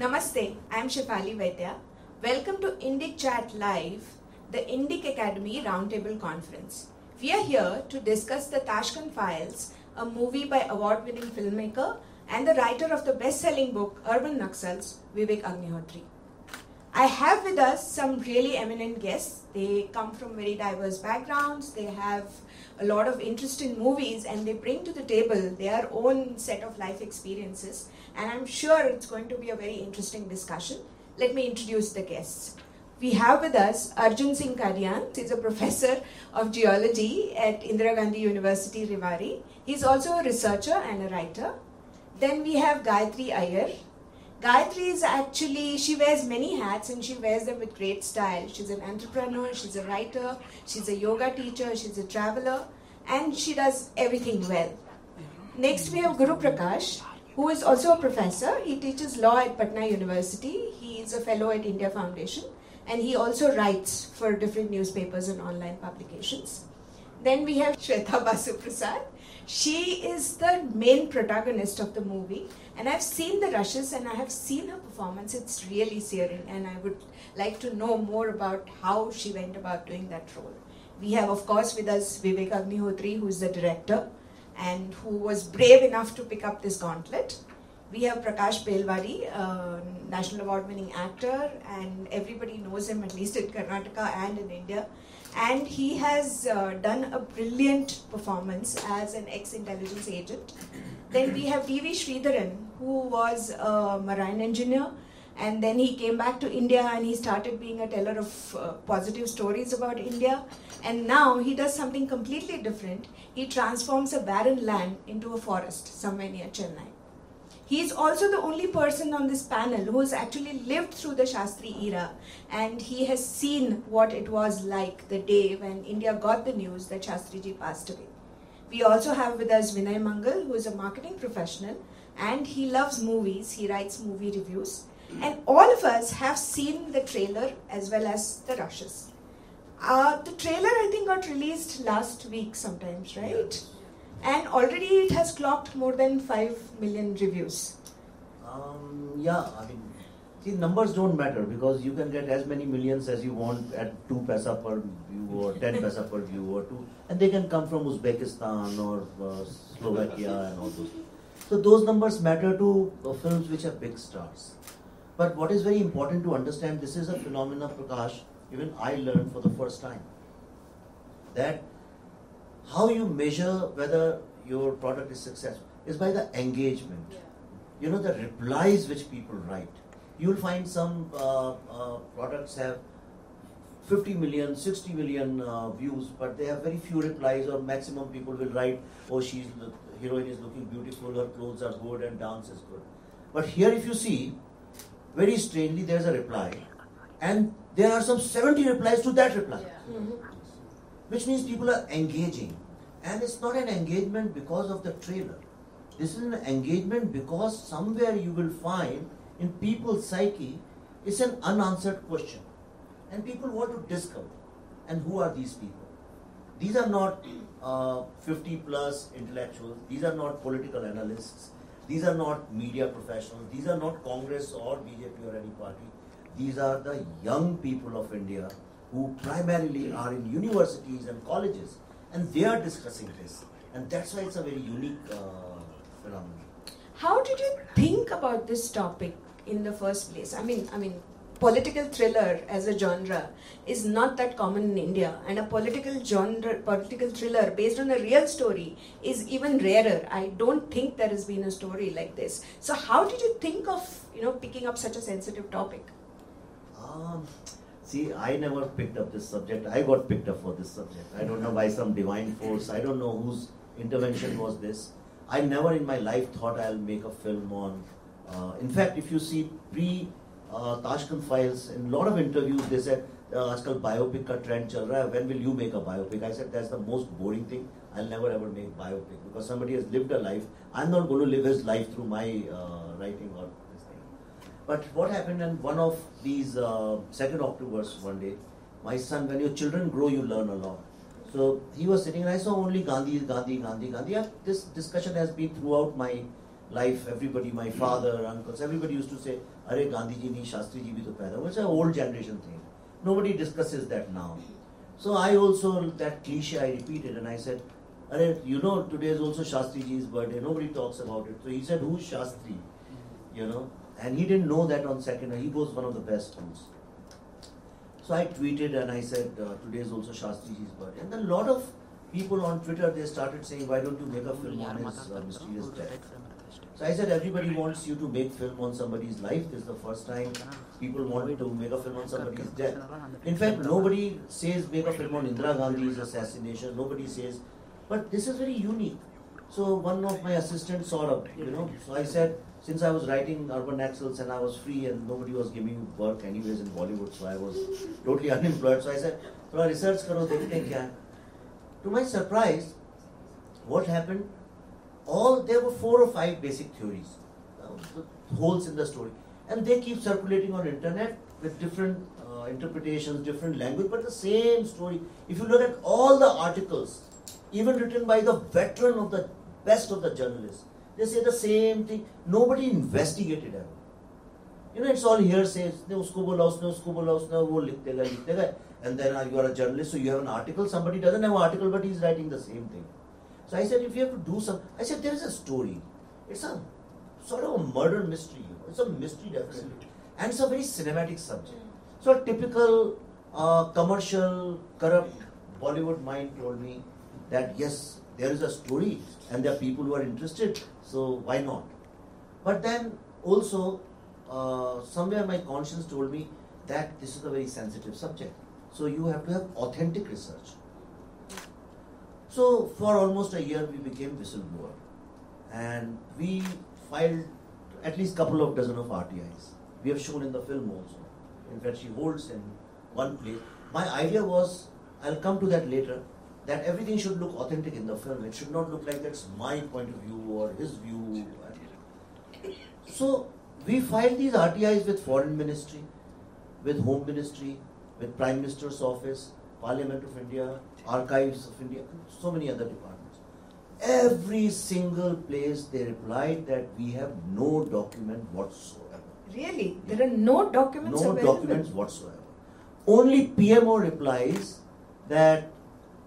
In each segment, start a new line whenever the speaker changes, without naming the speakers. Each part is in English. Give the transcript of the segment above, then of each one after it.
Namaste, I am Shefali Vaidya. Welcome to Indic Chat Live, the Indic Academy Roundtable Conference. We are here to discuss the Tashkent Files, a movie by award winning filmmaker and the writer of the best selling book Urban Naxals, Vivek Agnihotri. I have with us some really eminent guests. They come from very diverse backgrounds, they have a lot of interesting movies, and they bring to the table their own set of life experiences. And I'm sure it's going to be a very interesting discussion. Let me introduce the guests. We have with us Arjun Singh Kadian. He's a professor of geology at Indira Gandhi University, Rewari. He's also a researcher and a writer. Then we have Gayatri Iyer. Gayatri is actually, she wears many hats and she wears them with great style. She's an entrepreneur, she's a writer, she's a yoga teacher, she's a traveler, and she does everything well. Next, we have Guru Prakash, who is also a professor. He teaches law at Patna University. He is a fellow at India Foundation, and he also writes for different newspapers and online publications. Then we have Shweta Basu Prasad. She is the main protagonist of the movie, and I've seen the rushes and I have seen her performance. It's really searing, and I would like to know more about how she went about doing that role. We have, of course, with us Vivek Agnihotri, who's the director and who was brave enough to pick up this gauntlet. We have Prakash Belawadi, a national award winning actor, and everybody knows him at least in Karnataka and in India. And he has uh, done a brilliant performance as an ex intelligence agent. Then we have D.V. Sridharan, who was a marine engineer and then he came back to India and he started being a teller of uh, positive stories about India. And now he does something completely different. He transforms a barren land into a forest somewhere near Chennai. He is also the only person on this panel who has actually lived through the Shastri era and he has seen what it was like the day when India got the news that Shastriji passed away. We also have with us Vinay Mangal, who is a marketing professional and he loves movies, he writes movie reviews and all of us have seen the trailer as well as the rushes. Uh, the trailer, I think, got released last week sometimes, right? And already it has clocked more than 5 million reviews.
Um, yeah, I mean, see, numbers don't matter because you can get as many millions as you want at 2 paisa per view or 10 paisa per view or 2, and they can come from Uzbekistan or uh, Slovakia and all those. So those numbers matter to uh, films which are big stars. But what is very important to understand, this is a phenomenon, Prakash, even I learned for the first time. That how you measure whether your product is successful is by the engagement. You know, the replies which people write. You'll find some uh, uh, products have 50 million, 60 million uh, views, but they have very few replies, or maximum people will write, oh, she's the heroine is looking beautiful, her clothes are good, and dance is good. But here, if you see, very strangely, there's a reply, and there are some 70 replies to that reply, which means people are engaging. And it's not an engagement because of the trailer. This is an engagement because somewhere you will find in people's psyche it's an unanswered question. And people want to discover. And who are these people? These are not uh, 50 plus intellectuals, these are not political analysts, these are not media professionals, these are not Congress or BJP or any party. These are the young people of India who primarily are in universities and colleges and they are discussing this. And that's why it's a very unique uh, phenomenon.
How did you think about this topic in the first place? I mean, I mean, political thriller as a genre is not that common in India, and a political genre, political thriller based on a real story is even rarer. I don't think there has been a story like this. So, how did you think of you know picking up such a sensitive topic?
Um, see, I never picked up this subject. I got picked up for this subject. I don't know by some divine force. I don't know whose intervention was this. I never in my life thought I'll make a film on. Uh, in fact, if you see pre uh, Tashkent files, in a lot of interviews, they said, uh, आजकल biopic का trend चल रहा है. When will you make a biopic? I said that's the most boring thing. I'll never ever make biopic because somebody has lived a life. I'm not going to live his life through my uh, writing or this thing. but what happened in one of these uh, second Octobers one day, my son, when your children grow, you learn a lot. So he was sitting and I saw only Gandhi, Gandhi, Gandhi, Gandhi. Yeah, this discussion has been throughout my life, everybody, my father, uncles, everybody used to say, Are Gandhi ji nahi, Shastri ji bhi to paida. It's an old generation thing. Nobody discusses that now. So I also, that cliche I repeated and I said, Are, you know, today is also Shastri ji's birthday. Nobody talks about it. So he said, Who's Shastri? You know, and he didn't know that on second. He was one of the best schools. So I tweeted and I said, uh, Today is also Shastri ji's birthday. And then a lot of people on Twitter, they started saying, Why don't you make a film on his uh, mysterious death? So I said, everybody wants you to make film on somebody's life. This is the first time people want me to make a film on somebody's death. In fact, nobody says make a film on Indira Gandhi's assassination. Nobody says, but this is very unique. So one of my assistants saw up, you know. So I said, since I was writing urban Naxals and I was free and nobody was giving me work anyways in Bollywood, so I was totally unemployed. So I said, थोड़ा research karo, dekhte kya." To my surprise, what happened? All there were four or five basic theories, uh, holes in the story, and they keep circulating on internet with different uh, interpretations, different language, but the same story. If you look at all the articles, even written by the veteran of the best of the journalists they say the same thing. Nobody investigated ever. You know, it's all hearsay. उसने उसको बोला उसने उसको बोला उसने वो लिखते गए लिखते गए and then uh, you are a journalist so you have an article somebody doesn't have an article but he's writing the same thing so I said, if you have to do some, I said, there is a story. It's a sort of a murder mystery. It's a mystery, definitely. And it's a very cinematic subject. So a typical uh, commercial, corrupt Bollywood mind told me that yes, there is a story and there are people who are interested, so why not? But then also, uh, somewhere my conscience told me that this is a very sensitive subject. So you have to have authentic research. So for almost a year we became whistleblower and we filed at least couple of dozen of RTIs. We have shown in the film also. In fact, she holds in one place. My idea was, I'll come to that later, that everything should look authentic in the film. It should not look like that's my point of view or his view. So we filed these RTIs with Foreign Ministry, with Home Ministry, with Prime Minister's Office, Parliament of India, Archives of India, so many other departments. Every single place they replied that we have no document whatsoever.
Really? There are no documents
No
available?
documents whatsoever. Only PMO replies that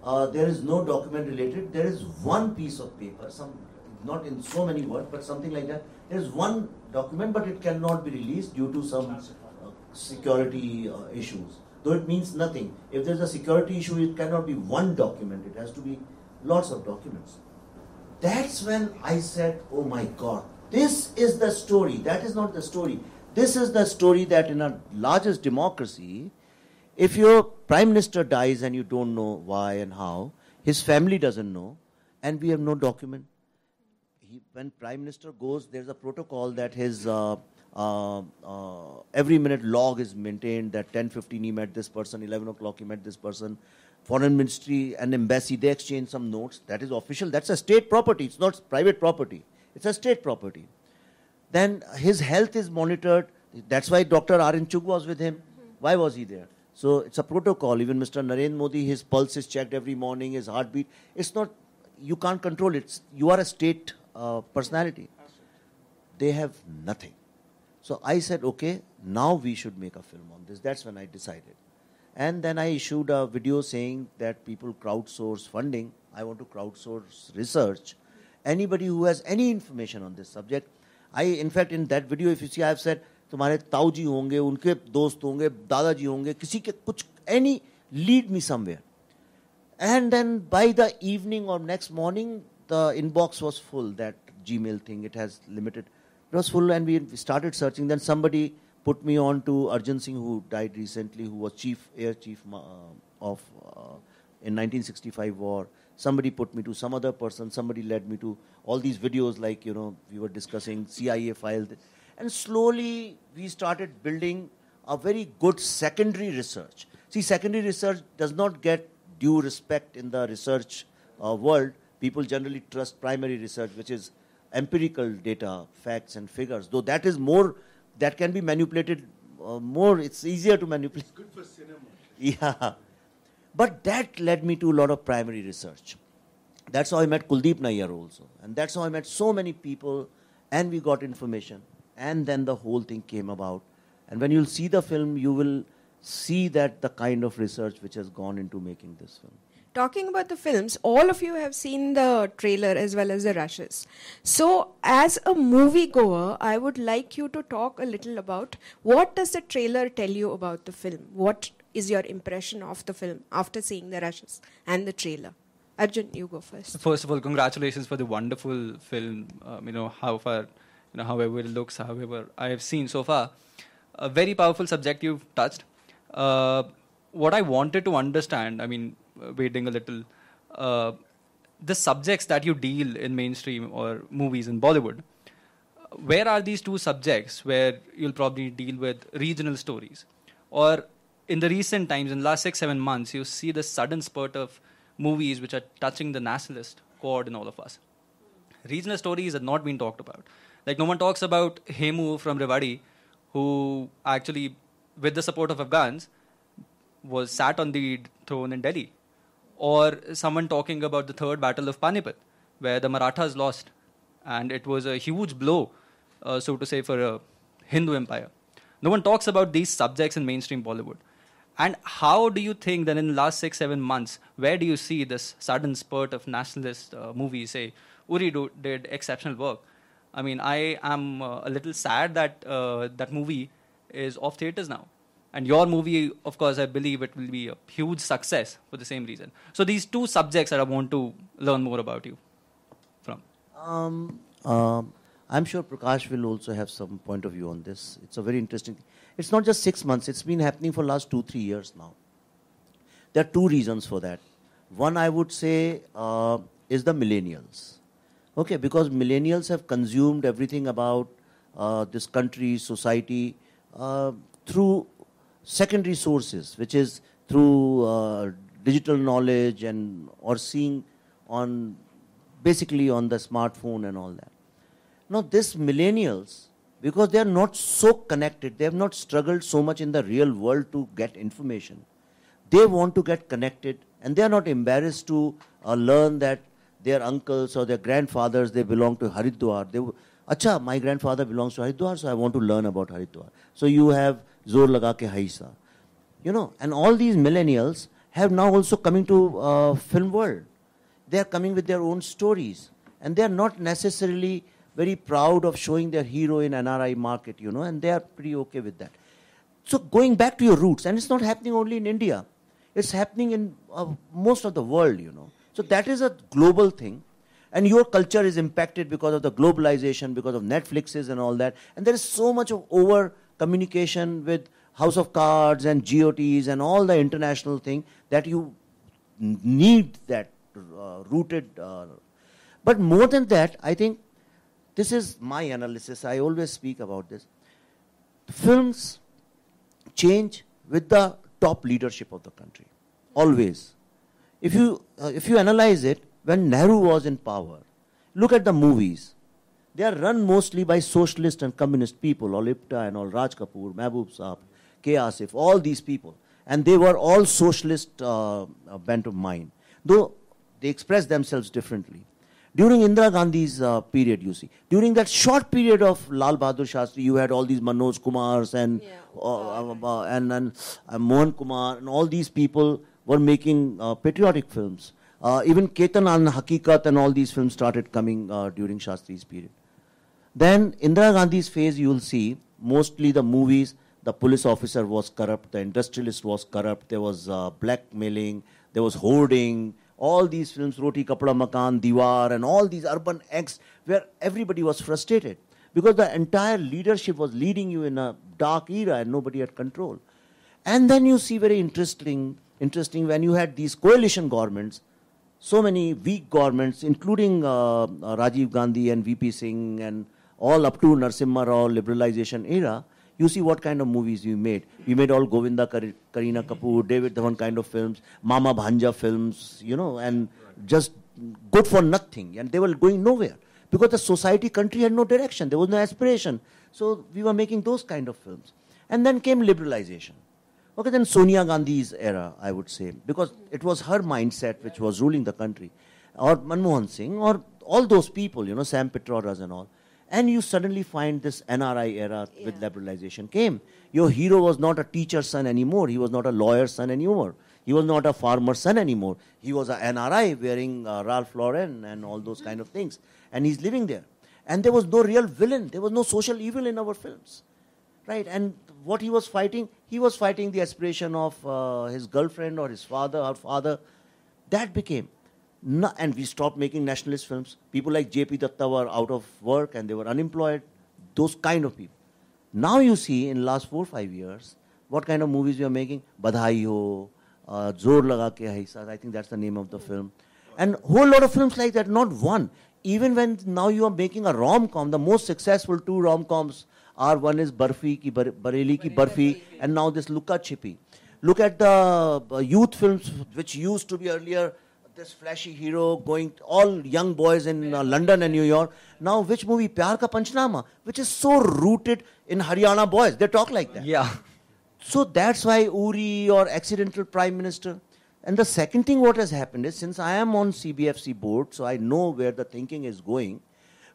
uh, there is no document related. There is one piece of paper, some not in so many words, but something like that. There is one document, but it cannot be released due to some uh, security uh, issues though it means nothing. If there's a security issue, it cannot be one document, it has to be lots of documents. That's when I said, oh my God, this is the story. That is not the story. This is the story that in our largest democracy, if your prime minister dies and you don't know why and how, his family doesn't know, and we have no document. He, when prime minister goes, there's a protocol that his uh, uh, uh, every minute log is maintained that 10.15 he met this person, 11 o'clock he met this person. Foreign ministry and embassy, they exchange some notes. That is official. That's a state property. It's not private property. It's a state property. Then his health is monitored. That's why Dr. R.N. Chugh was with him. Why was he there? So it's a protocol. Even Mr. Narendra Modi, his pulse is checked every morning, his heartbeat. It's not, you can't control it. You are a state uh, personality. They have nothing. So I said, okay, now we should make a film on this. That's when I decided. And then I issued a video saying that people crowdsource funding. I want to crowdsource research. Anybody who has any information on this subject, I, in fact, in that video, if you see, I have said, तुम्हारे ताऊ जी होंगे, उनके दोस्त होंगे, दादाजी होंगे, किसी के कुछ any lead me somewhere and then by the evening और next morning the inbox was full that Gmail thing it has limited it was full and we started searching then somebody put me on to Arjan Singh who died recently who was chief air chief of in 1965 war somebody put me to some other person, somebody led me to all these videos like, you know, we were discussing cia files and slowly we started building a very good secondary research. See, secondary research does not get due respect in the research uh, world. People generally trust primary research, which is empirical data, facts and figures, though that is more, that can be manipulated uh, more, it's easier to manipulate.
It's good for cinema.
Yeah. But that led me to a lot of primary research. That's how I met Kuldip Nayar also. And that's how I met so many people. and we got information, and then the whole thing came about. And when you'll see the film, you will see that the kind of research which has gone into making this film.
Talking about the films, all of you have seen the trailer as well as the rushes. So, as a moviegoer, I would like you to talk a little about what does the trailer tell you about the film? What is your impression of the film after seeing the rushes and the trailer? Arjun, you go first.
First of all, congratulations for the wonderful film. Um, you know how far, you know however it looks, however I have seen so far. A very powerful subject you've touched. Uh, what I wanted to understand, I mean, uh, waiting a little, uh, the subjects that you deal in mainstream or movies in Bollywood. Where are these two subjects where you'll probably deal with regional stories, or in the recent times, in the last six seven months, you see the sudden spurt of movies which are touching the nationalist chord in all of us. Regional stories have not been talked about. Like no one talks about Hemu from Rewari, who actually, with the support of Afghans, was sat on the throne in Delhi, or someone talking about the third battle of Panipat, where the Marathas lost, and it was a huge blow, uh, so to say, for a Hindu empire. No one talks about these subjects in mainstream Bollywood. And how do you think that in the last six, seven months, where do you see this sudden spurt of nationalist uh, movies? Say, Uri do, did exceptional work. I mean, I am uh, a little sad that uh, that movie is off theaters now. And your movie, of course, I believe it will be a huge success for the same reason. So these two subjects that I want to learn more about you from.
Um, um, I'm sure Prakash will also have some point of view on this. It's a very interesting. It's not just six months. It's been happening for last two, three years now. There are two reasons for that. One, I would say, uh, is the millennials. Okay, because millennials have consumed everything about uh, this country, society, uh, through secondary sources, which is through uh, digital knowledge and or seeing on basically on the smartphone and all that. Now, this millennials, because they are not so connected, they have not struggled so much in the real world to get information. They want to get connected and they are not embarrassed to uh, learn that their uncles or their grandfathers, they belong to Haridwar. They, Acha, my grandfather belongs to Haridwar, so I want to learn about Haridwar. So you have Zor Laga Ke Haisa. You know, and all these millennials have now also coming to uh, film world. They are coming with their own stories. And they are not necessarily very proud of showing their hero in NRI market, you know, and they are pretty okay with that. So going back to your roots, and it's not happening only in India, it's happening in uh, most of the world, you know. So that is a global thing. And your culture is impacted because of the globalization, because of Netflixes and all that. And there is so much of over communication with House of Cards and GOTs and all the international thing that you need that uh, rooted. Uh, but more than that, I think this is my analysis. I always speak about this. Films change with the top leadership of the country. Always. If you, uh, if you analyze it, when Nehru was in power, look at the movies. They are run mostly by socialist and communist people, all Ipta and all Raj Kapoor, Mehboob Saab, K. Asif, all these people. And they were all socialist uh, bent of mind, though they expressed themselves differently. During Indira Gandhi's uh, period, you see, during that short period of Lal Bahadur Shastri, you had all these Manoj Kumars and
Yeah.
uh, uh, and, and uh, Mohan Kumar and all these people were making uh, patriotic films. Uh, even Ketan and Hakikat and all these films started coming uh, during Shastri's period. Then Indira Gandhi's phase, you will see mostly the movies. The police officer was corrupt, the industrialist was corrupt, there was blackmailing, there was hoarding. All these films, Roti Kapda Makan, Diwar, and all these urban acts, where everybody was frustrated because the entire leadership was leading you in a dark era and nobody had control. And then you see very interesting, interesting when you had these coalition governments, so many weak governments, including uh, uh, Rajiv Gandhi and VP Singh and all up to Narsimha Rao liberalization era, you see what kind of movies we made. We made all Govinda, Kar- Karina Kapoor, David Dhawan kind of films, Mama Bhanja films, you know, and just good for nothing. And they were going nowhere because the society, country had no direction. There was no aspiration. So we were making those kind of films. And then came liberalization. Okay, then Sonia Gandhi's era, I would say, because it was her mindset which was ruling the country, or Manmohan Singh, or all those people, you know, Sam Petrodas and all. And you suddenly find this NRI era with liberalization came. Your hero was not a teacher's son anymore. He was not a lawyer's son anymore. He was not a farmer's son anymore. He was an NRI wearing uh, Ralph Lauren and all those kind of things. And he's living there. And there was no real villain. There was no social evil in our films. Right? And what he was fighting, he was fighting the aspiration of uh, his girlfriend or his father or father. That became. No, and we stopped making nationalist films. People like J.P. Dutta were out of work and they were unemployed. Those kind of people. Now you see in last four five years what kind of movies we are making. Badhai ho, uh, Zor Laga Ke. I think that's the name of the film. And whole lot of films like that. Not one. Even when now you are making a rom com, the most successful two rom coms are one is Barfi ki Bar- Bareli ki Barfi, and now this Luka Chuppi. Look at the uh, youth films which used to be earlier this flashy hero going all young boys in uh, London and New York. Now, which movie? Pyar Ka Panchnama, which is so rooted in Haryana boys. They talk like that.
Yeah.
So that's why Uri or accidental prime minister. And the second thing what has happened is since I am on CBFC board, so I know where the thinking is going,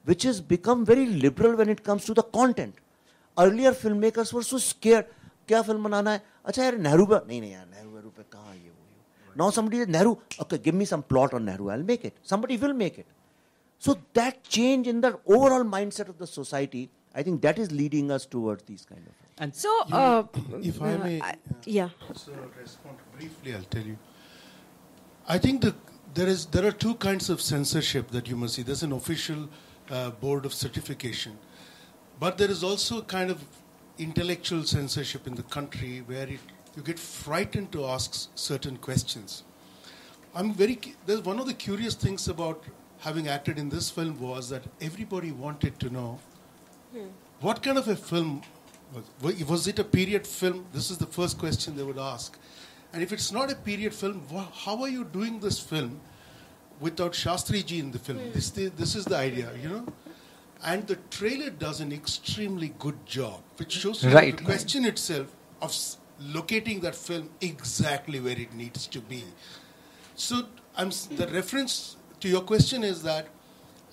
which has become very liberal when it comes to the content. Earlier filmmakers were so scared. क्या film बनाना है अच्छा यार नेहरू पे नहीं नहीं यार नेहरू वेहरू पे कहाँ ये वो ये now somebody says Nehru okay give me some plot on Nehru I'll make it somebody will make it so that change in the overall mindset of the society I think that is leading us towards these kind of
And
So,
You-
uh,
if I
uh,
may,
I-
uh,
yeah.
So respond briefly, I'll tell you. I think the, there is there are two kinds of censorship that you must see. There's an official uh, board of certification, but there is also a kind of intellectual censorship in the country where it, you get frightened to ask certain questions. I'm very. There's one of the curious things about having acted in this film was that everybody wanted to know hmm. what kind of a film was, was it a period film? This is the first question they would ask. And if it's not a period film how are you doing this film without shastri ji in the film? Hmm. This, the, this is the idea you know and the trailer does an extremely good job which shows
Right.
the question itself of s- locating that film exactly where it needs to be so I'm, s- the reference to your question is that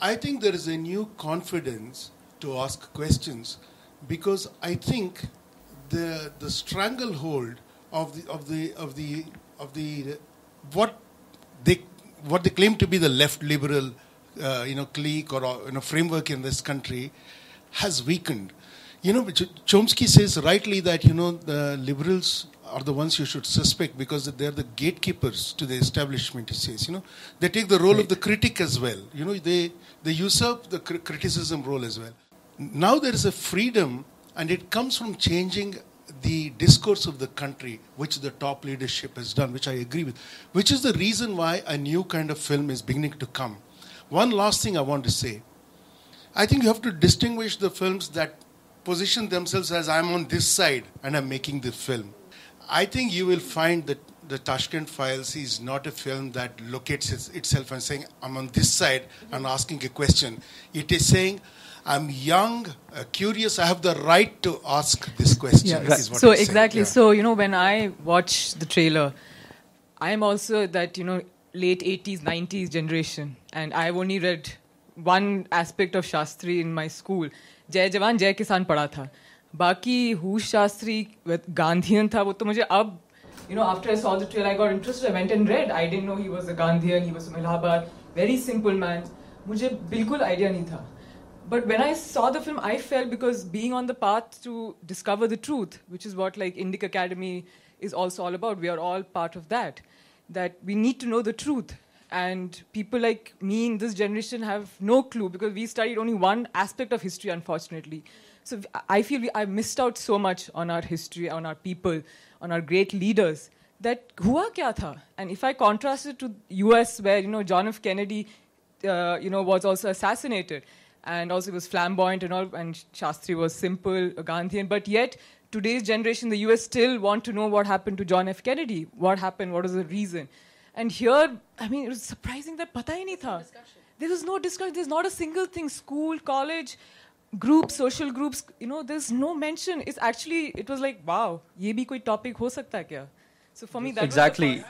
I think there is a new confidence to ask questions because I think the the stranglehold of the of the of the of the what they what they claim to be the left liberal uh, you know clique or uh, you know framework in this country has weakened. You know, Ch- Chomsky says rightly that you know the liberals are the ones you should suspect because they're the gatekeepers to the establishment. He says, you know, they take the role of the critic as well. You know, they they usurp the cri- criticism role as well. Now there is a freedom, and it comes from changing the discourse of the country, which the top leadership has done, which I agree with, which is the reason why a new kind of film is beginning to come. One last thing I want to say. I think you have to distinguish the films that position themselves as I'm on this side and I'm making the film. I think you will find that the Tashkent Files is not a film that locates itself and saying, I'm on this side and asking a question. It is saying, I'm young, uh, curious, I have the right to ask this question.
Yeah,
is what
so exactly.
Yeah.
So you know, when I watch the trailer, I'm also that you know late 80s, 90s generation, and I've only read one aspect of Shastri in my school. जय जवान जय किसान पढ़ा था बाकी हुश Shastri Gandhian था वो तो मुझे अब you know after I saw the trailer I got interested I went and read I didn't know he was a Gandhian he was from Allahabad very simple man मुझे बिल्कुल idea नहीं था but when I saw the film, I felt because being on the path to discover the truth, which is what like Indic Academy is also all about, we are all part of that. That we need to know the truth, and people like me in this generation have no clue because we studied only one aspect of history, unfortunately. So I feel we, I missed out so much on our history, on our people, on our great leaders. That hua kya tha? And if I contrast it to U.S., where you know John F. Kennedy, uh, you know, was also assassinated and also was flamboyant and all, and Shastri was simple, a Gandhian. But yet, today's generation, the US still want to know what happened to John F. Kennedy. What happened? What was the reason? And here, I mean, it was surprising that pata hi nahi tha. There was no discussion. There's not a single thing. School, college, groups, social groups. You know, there's no mention. It's actually, it was like, wow, ye bhi koi topic ho sakta hai kya? So for me, that
exactly.
Was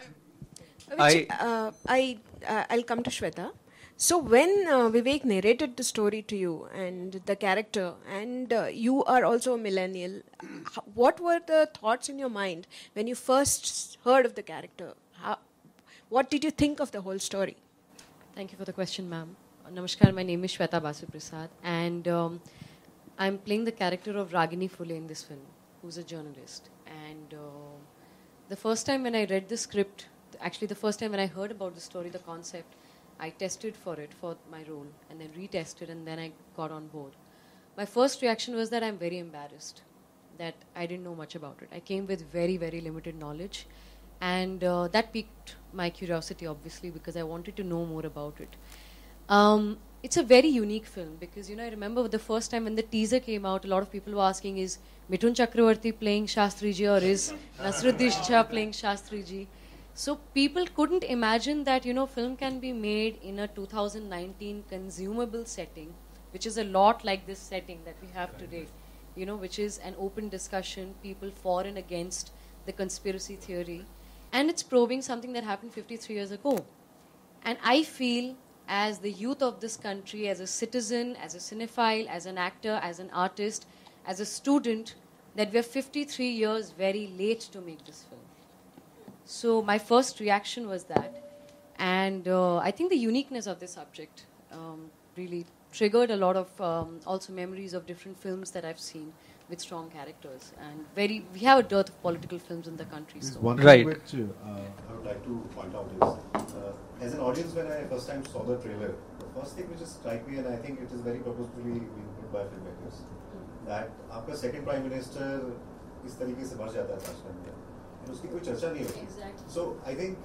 the first-
Which, uh, I, uh, I'll come to Shweta.
So when uh, Vivek narrated the story to you and the character, and uh, you are also a millennial, what were the thoughts in your mind when you first heard of the character? How, what did you think of the whole story?
Thank you for the question, ma'am. Namaskar, my name is Shweta Basu Prasad, and um, I'm playing the character of Ragini Phule in this film, who's a journalist. And uh, the first time when I read the script, actually, the first time when I heard about the story, the concept, I tested for it for my role, and then retested, and then I got on board. My first reaction was that I'm very embarrassed that I didn't know much about it. I came with very, very limited knowledge, and uh, that piqued my curiosity, obviously, because I wanted to know more about it. Um, it's a very unique film because you know I remember the first time when the teaser came out, a lot of people were asking, "Is Mithun Chakravarti playing Shastriji or is Naseeruddin Shah playing Shastriji?" So people couldn't imagine that you know film can be made in a 2019 consumable setting, which is a lot like this setting that we have today. You know, which is an open discussion, people for and against the conspiracy theory, and it's probing something that happened 53 years ago. And I feel, as the youth of this country, as a citizen, as a cinephile, as an actor, as an artist, as a student, that we're 53 years very late to make this film. So my first reaction was that. And uh, I think the uniqueness of this subject um, really triggered a lot of um, also memories of different films that I've seen with strong characters. And very, we have a dearth of political films in the country.
There's
So.
one
Right.
thing which uh, I would like to point out is, uh, as an audience, when I first time saw the trailer, the first thing which just struck me, and I think it is very purposefully being put by filmmakers, that आपका second prime minister इस तरीके से मर जाता है Tashkent में, and उसकी कोई चर्चा नहीं होती so I think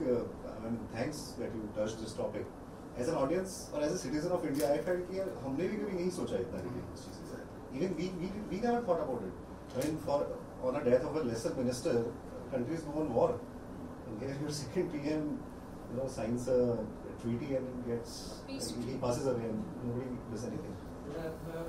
thanks that you touch this topic as an audience और as a citizen of India I felt कि हमने भी कभी नहीं सोचा इतना इस चीज़ से। Even we we we never thought about it I mean for on a death of a lesser minister countries go on war your second PM you know signs a treaty and gets he passes away and nobody does anything.
Uh,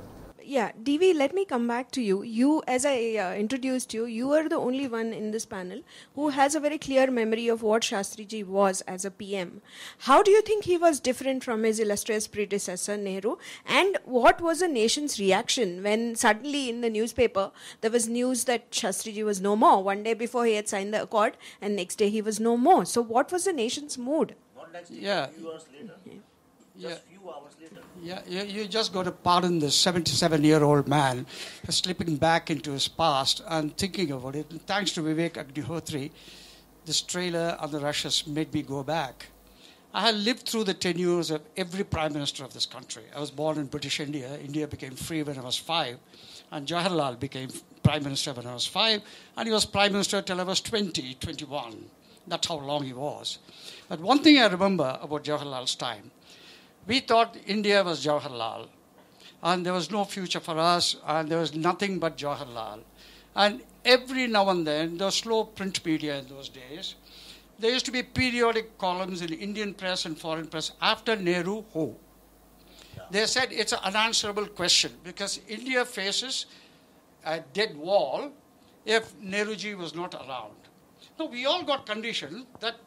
Yeah, DV, let me come back to you. You, as I uh, introduced you, you are the only one in this panel who has a very clear memory of what Shastriji was as a PM. How do you think he was different from his illustrious predecessor, Nehru? And what was the nation's reaction when suddenly in the newspaper there was news that Shastriji was no more? One day before he had signed the accord, and next day he was no more. So, what was the nation's mood?
Not next day,
Yeah.
few hours later.
Yeah.
Just hours later.
Yeah, you, you just got to pardon the 77 year old man slipping back into his past and thinking about it. And thanks to Vivek Agnihotri, this trailer on the rushes made me go back. I had lived through the tenures of every prime minister of this country. I was born in British India. India became free when I was five. And Jawaharlal became prime minister when I was five. And he was prime minister till I was 20, 21. That's how long he was. But one thing I remember about Jawaharlal's time we thought India was Jawaharlal, and there was no future for us, and there was nothing but Jawaharlal. And every now and then, the slow print media in those days, there used to be periodic columns in Indian press and foreign press after Nehru, who? They said it's an unanswerable question because India faces a dead wall if Nehruji was not around. No, we all got conditioned that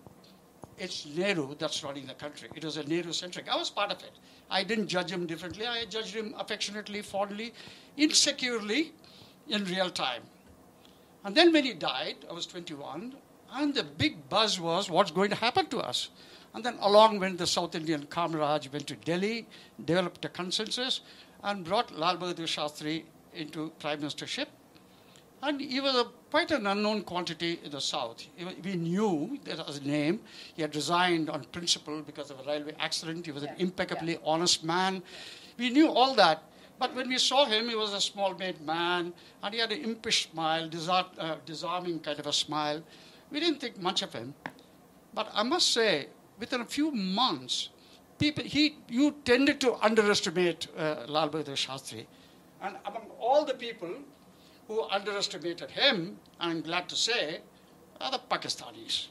it's Nehru that's running the country. It was a Nehru centric. I was part of it. I didn't judge him differently. I judged him affectionately, fondly, insecurely, in real time. And then when he died, I was 21, and the big buzz was what's going to happen to us. And then along went the South Indian Kamaraj, went to Delhi, developed a consensus, and brought Lal Bahadur Shastri into prime ministership. And he was a, quite an unknown quantity in the South. We knew that his name. He had resigned on principle because of a railway accident. He was an impeccably honest man. We knew all that. But when we saw him, he was a small made man, and he had an impish smile, disar- uh, disarming kind of a smile. We didn't think much of him. But I must say, within a few months, people, he, you tended to underestimate uh, Lal Bahadur Shastri. And among all the people who underestimated him, I'm glad to say, are the Pakistanis.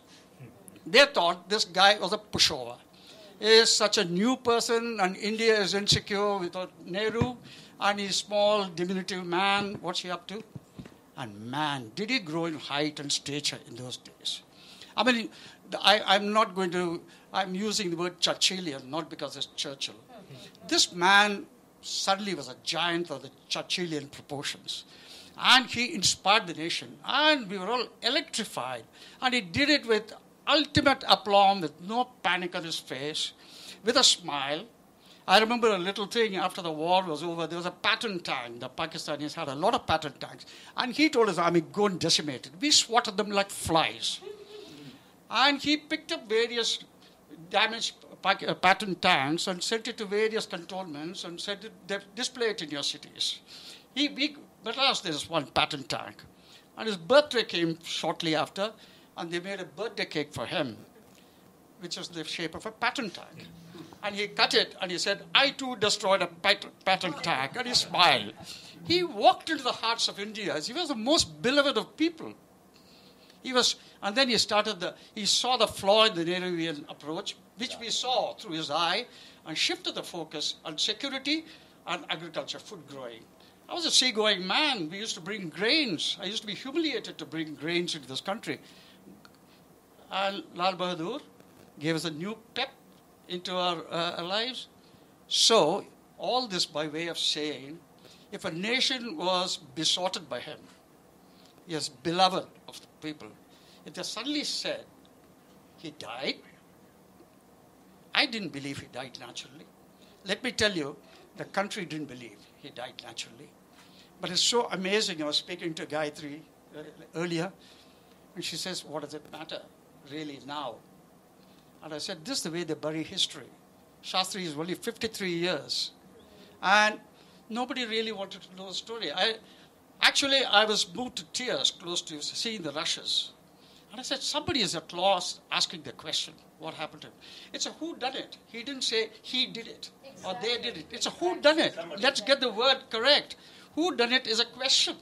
They thought this guy was a pushover. He is such a new person, and India is insecure without Nehru, and he's small, diminutive man. What's he up to? And man, did he grow in height and stature in those days. I mean, I, I'm not going to, I'm using the word Churchillian, not because it's Churchill. This man suddenly was a giant of the Churchillian proportions. And he inspired the nation. And we were all electrified. And he did it with ultimate aplomb, with no panic on his face, with a smile. I remember a little thing after the war was over. There was a Patton tank. The Pakistanis had a lot of Patton tanks. And he told his army, go and decimate it. We swatted them like flies. And he picked up various damaged uh, Patton tanks and sent it to various cantonments and said, display it in your cities. He, we, but last there's one Patton tank. And his birthday came shortly after, and they made a birthday cake for him, which was the shape of a Patton tank. And he cut it and he said, I too destroyed a pat- Patton tank. And he smiled. He walked into the hearts of Indians. He was the most beloved of people. He was, and then he started the, he saw the flaw in the Nehruvian approach, which we saw through his eye, and shifted the focus on security and agriculture, food growing. I was a seagoing man. We used to bring grains. I used to be humiliated to bring grains into this country. And Lal Bahadur gave us a new pep into our uh, lives. So, all this by way of saying, if a nation was besotted by him, he is beloved of the people. If they suddenly said he died, I didn't believe he died naturally. Let me tell you, the country didn't believe he died naturally. But it's so amazing. I was speaking to Gayatri uh, earlier, and she says, What does it matter really now? And I said, This is the way they bury history. Shastri is only 53 years. And nobody really wanted to know the story. I, actually, I was moved to tears close to seeing the rushes. And I said, Somebody is at loss asking the question, What happened to him? It's a who done it. He didn't say he did it or they did it. It's a who done it. Let's get the word correct. Who done it is a question.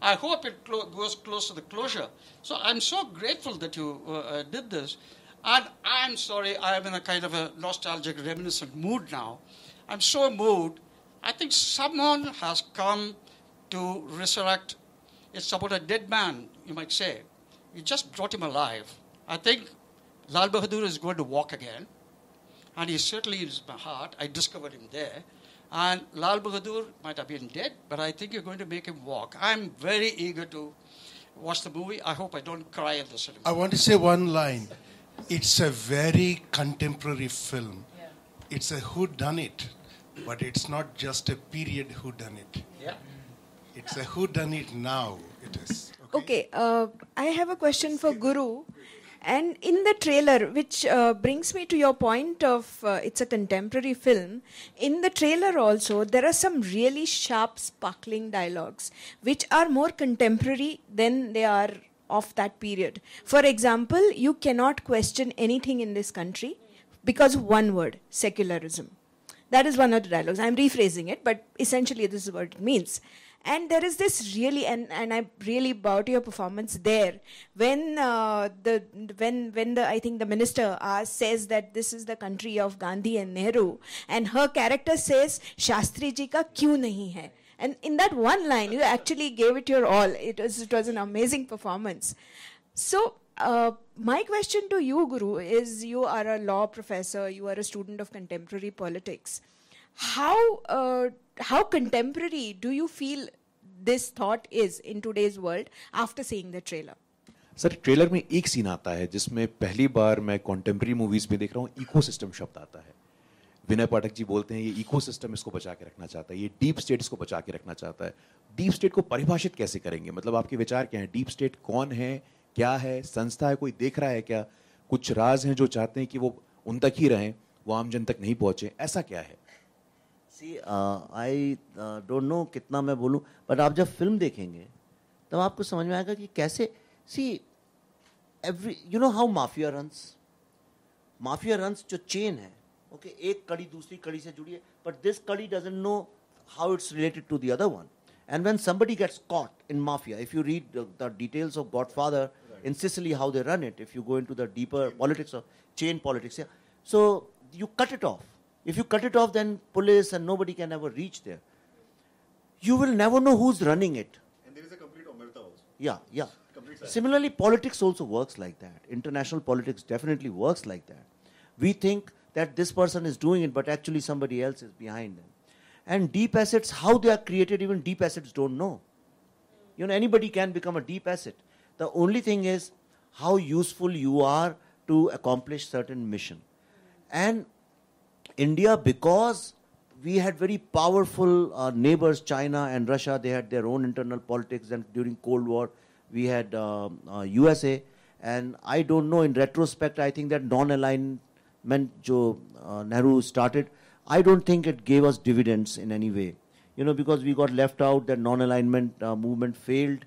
I hope it clo- goes close to the closure. So I'm so grateful that you uh, uh, did this. And I'm sorry, I'm in a kind of a nostalgic, reminiscent mood now. I'm so moved. I think someone has come to resurrect. It's about a dead man, you might say. You just brought him alive. I think Lal Bahadur is going to walk again. And he certainly is my heart. I discovered him there. And Lal Bahadur might have been dead, but I think you're going to make him walk. I'm very eager to watch the movie. I hope I don't cry at the cinema.
I want to say one line. It's a very contemporary film. It's a who done it, but it's not just a period who done it.
Yeah.
It's a who done it now. It is.
Okay, uh, I have a question for Guru. And in the trailer, which uh, brings me to your point of uh, it's a contemporary film, in the trailer also, there are some really sharp, sparkling dialogues, which are more contemporary than they are of that period. For example, you cannot question anything in this country because one word secularism. That is one of the dialogues. I'm rephrasing it, but essentially, this is what it means and there is this really and, and i really bow to your performance there. When uh, the when when the i think the minister uh, says that this is the country of gandhi and nehru and her character says shastri ji ka kyun nahi hai. And in that one line you actually gave it your all. It was it was an amazing performance. So uh, my question to you guru is you are a law professor you are a student of contemporary politics. How uh, how contemporary do you feel this thought is in today's world after seeing the trailer?
Sir trailer में एक scene आता है जिसमें पहली बार मैं contemporary movies में देख रहा हूँ इकोसिस्टम शब्द आता है। विनय पाठक जी बोलते हैं, ये इकोसिस्टम इसको बचा के रखना चाहता है, ये डीप स्टेट इसको बचा के रखना चाहता है। डीप स्टेट को परिभाषित कैसे करेंगे? मतलब आपके विचार क्या है? डीप स्टेट कौन है? क्या है? संस्था है? कोई देख रहा है क्या? कुछ राज हैं जो चाहते हैं कि वो उन तक ही रहें, वो आम जन तक नहीं पहुँचे, ऐसा क्या है?
सी आई डोंट नो कितना मैं बोलूँ बट आप जब फ़िल्म देखेंगे तब तो आपको समझ में आएगा कि कैसे see every you know how mafia runs mafia runs जो चेन है ओके okay, एक कड़ी दूसरी कड़ी से जुड़ी है बट दिस कड़ी doesn't know how it's related to the other one and when somebody gets caught in mafia if you read the, the details of godfather right. in sicily how they run it if you go into the deeper politics of chain politics yeah so you cut it off if you cut it off, then police and nobody can ever reach there. You will never know who's running it.
And there is a complete omerta also.
Yeah, yeah. Similarly, politics also works like that. International politics definitely works like that. We think that this person is doing it, but actually somebody else is behind them. And deep assets, how they are created, even deep assets don't know. You know, anybody can become a deep asset. The only thing is how useful you are to accomplish certain mission. And India, because we had very powerful uh, neighbors, China and Russia, they had their own internal politics, and during Cold War, we had uh, USA. And I don't know, in retrospect, I think that non-alignment Joe uh, Nehru started, I don't think it gave us dividends in any way. You know, because we got left out, that non-alignment uh, movement failed.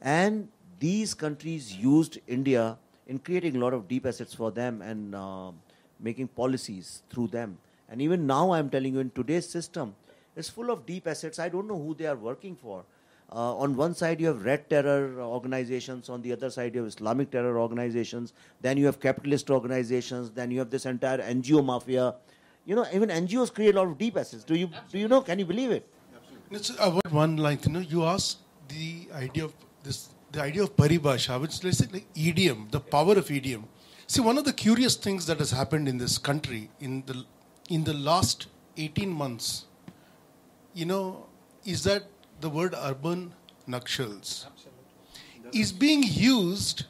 And these countries used India in creating a lot of deep assets for them and uh, making policies through them. And even now, I'm telling you, in today's system, it's full of deep assets. I don't know who they are working for. Uh, on one side, you have red terror organizations. On the other side, you have Islamic terror organizations. Then you have capitalist organizations. Then you have this entire NGO mafia. You know, even NGOs create a lot of deep assets. Do you do you know? Can you believe it? Absolutely.
It's about one line. You know, you asked the idea of this, the idea of paribhasha, which say like idiom, the power of idiom. See, one of the curious things that has happened in this country in the in the last 18 months, you know, is that the word urban Naxals is being used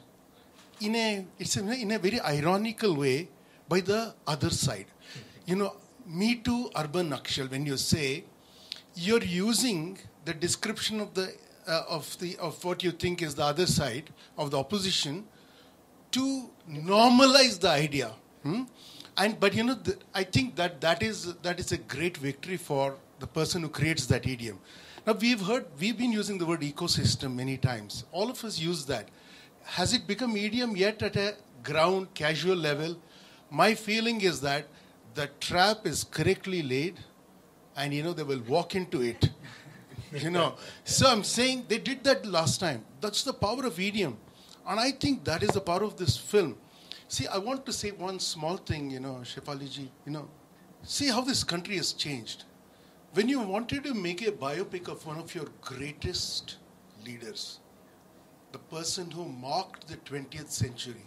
in a it's a, in a very ironical way by the other side. You know, me too, urban Naxal. When you say you're using the description of the uh, of the of what you think is the other side of the opposition to normalize the idea. Hmm? And but you know, the, I think that that is that is a great victory for the person who creates that idiom. Now we've heard we've been using the word ecosystem many times. All of us use that. Has it become idiom yet at a ground casual level? My feeling is that the trap is correctly laid, and you know they will walk into it. you know, so I'm saying they did that last time. That's the power of idiom, and I think that is the power of this film. See, I want to say one small thing, you know, Shefaliji, you know, see how this country has changed. When you wanted to make a biopic of one of your greatest leaders, the person who marked the 20th century,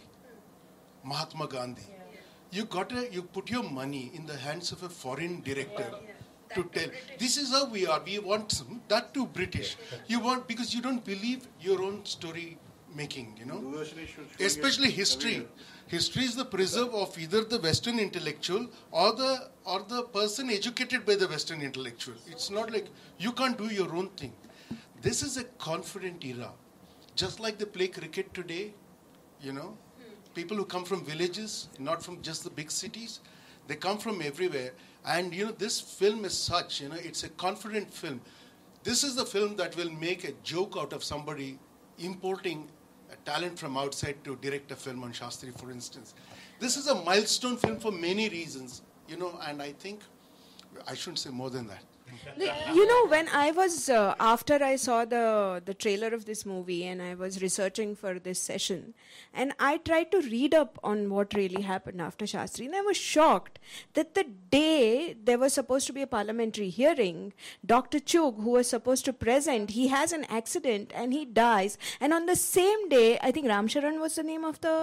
Mahatma Gandhi, you got a, you put your money in the hands of a foreign director to tell this is how we are. We want some, that too British. You want because you don't believe your own story making, you know, especially history. History is the preserve of either the Western intellectual or the or the person educated by the Western intellectual. It's not like you can't do your own thing. This is a confident era, just like they play cricket today. You know, hmm. people who come from villages, not from just the big cities, they come from everywhere. And you know, this film is such. You know, it's a confident film. This is the film that will make a joke out of somebody importing a talent from outside to direct a film on Shastri, for instance. This is a milestone film for many reasons, you know, and I think I shouldn't say more than that.
You know, when I was uh, after I saw the the trailer of this movie and I was researching for this session, and I tried to read up on what really happened after Shastri, and I was shocked that the day there was supposed to be a parliamentary hearing, Dr. Chugh, who was supposed to present, he has an accident and he dies, and on the same day, I think Ramcharan was the name of the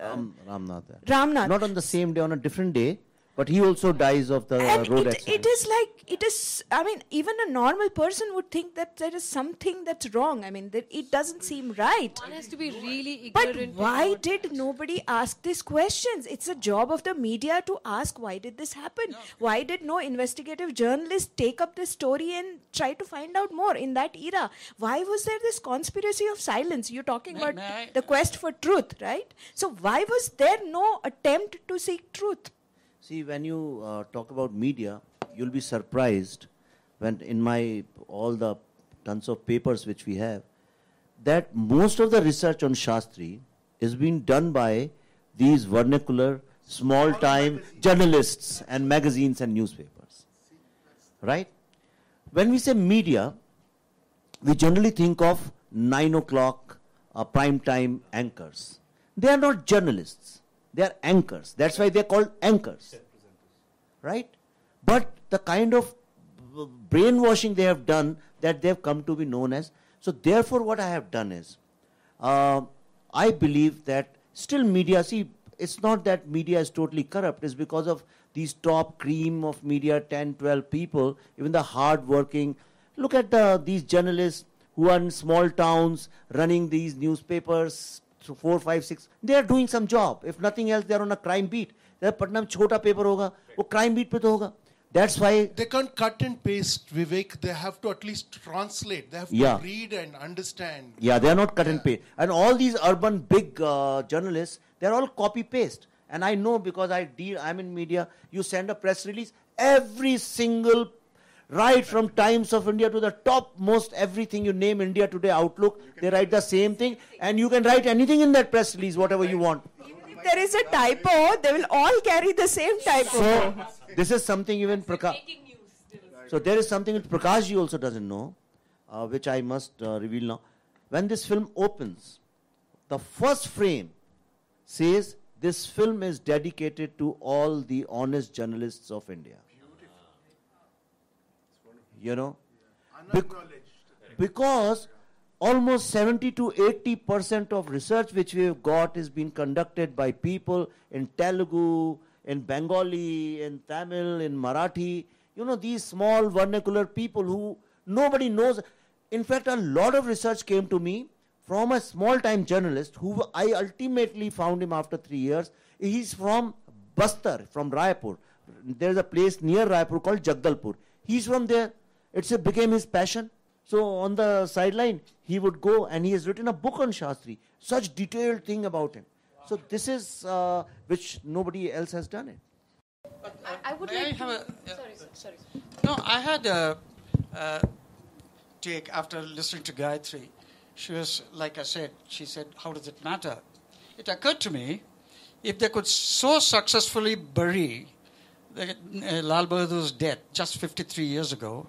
uh,
Ram, Ramnath.
Ramnath.
Not on the same day, on a different day, but he also dies of the
and
road
it,
accident.
it is like it is i mean even a normal person would think that there is something that's wrong. I mean that it doesn't seem right.
One has to be really
but why
about-
did nobody ask these questions? It's a job of the media to ask why did this happen? Why did no investigative journalist take up this story and try to find out more in that era? Why was there this conspiracy of silence? You're talking
May-
about
may I-
the quest for truth right? So why was there no attempt to seek truth
See, when you uh, talk about media, you'll be surprised when in my all the tons of papers which we have, that most of the research on Shastri is being done by these vernacular, small-time journalists and magazines and newspapers. Right? When we say media, we generally think of nine o'clock uh, prime time anchors. They are not journalists. They are anchors. That's why they're called anchors. Right? But the kind of brainwashing they have done that they've come to be known as. So, therefore, what I have done is uh, I believe that still media, see, it's not that media is totally corrupt, it's because of these top cream of media, 10, 12 people, even the hard working. Look at the, these journalists who are in small towns running these newspapers, so four, five, six. They are doing some job. If nothing else, they are on a crime beat. Patna में छोटा paper होगा वो crime beat पे तो होगा that's why
they can't cut and paste, Vivek. They have to at least translate. They have to
Yeah.
read and understand.
Yeah, they are not cut and paste. And all these urban big uh, journalists, they are all copy paste. And I know because I deal, I'm in media. You send a press release, every single, right from Times of India to the topmost everything you name India Today Outlook, they write the same thing, and you can write anything in that press release, whatever you want.
Even if there is a typo, they will all carry the same typo.
So this is something even Prakash. So there is something that Prakash ji also doesn't know, uh, which I must uh, reveal now. When this film opens, the first frame says this film is dedicated to all the honest journalists of India. You know, Bec- because almost 70 to 80 percent of research which we have got is being conducted by people in Telugu, in Bengali, in Tamil, in Marathi. You know, these small vernacular people who nobody knows. In fact, a lot of research came to me from a small time journalist who I ultimately found him after three years. He's from Bastar, from Raipur. There's a place near Raipur called Jagdalpur. He's from there. It's a, became his passion. So on the sideline, he would go and he has written a book on Shastri. Such detailed thing about him. So this is uh, which nobody else has done it.
I, I would
May I
like
have
to.
a- yeah.
sorry, sir, sorry.
No, I had a, uh take after listening to Gayatri. She was, like I said, she said, How does it matter? It occurred to me if they could so successfully bury the, uh, Lal Bahadur's death just 53 years ago,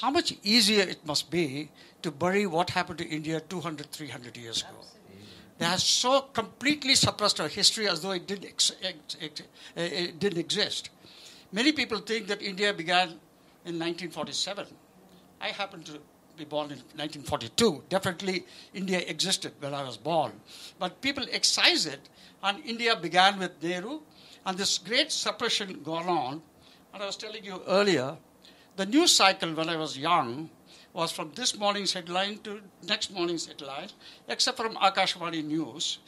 how much easier it must be to bury what happened to India 200, 300 years ago. They have so completely suppressed our history as though it didn't, ex- ex- ex- uh, it didn't exist. Many people think that India began in 1947. I happen to be born in 1942. Definitely, India existed when I was born. But people excise it, and India began with Nehru, and this great suppression gone on. And I was telling you earlier, the news cycle when I was young was from this morning's headline to next morning's headline, except from Akashvani News,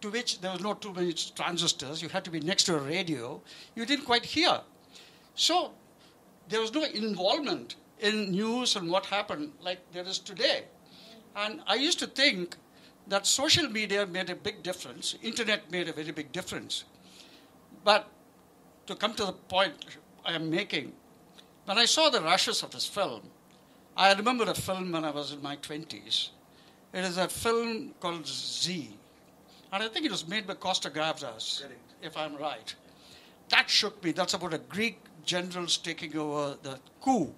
to which there was no too many transistors. You had to be next to a radio. You didn't quite hear. So there was no involvement in news and what happened like there is today. And I used to think that social media made a big difference, internet made a very big difference. But to come to the point I am making, when I saw the rushes of this film, I remember a film when I was in my 20s. It is a film called Z. And I think it was made by Costa Gavras, if I'm right. That shook me. That's about a Greek generals taking over the coup.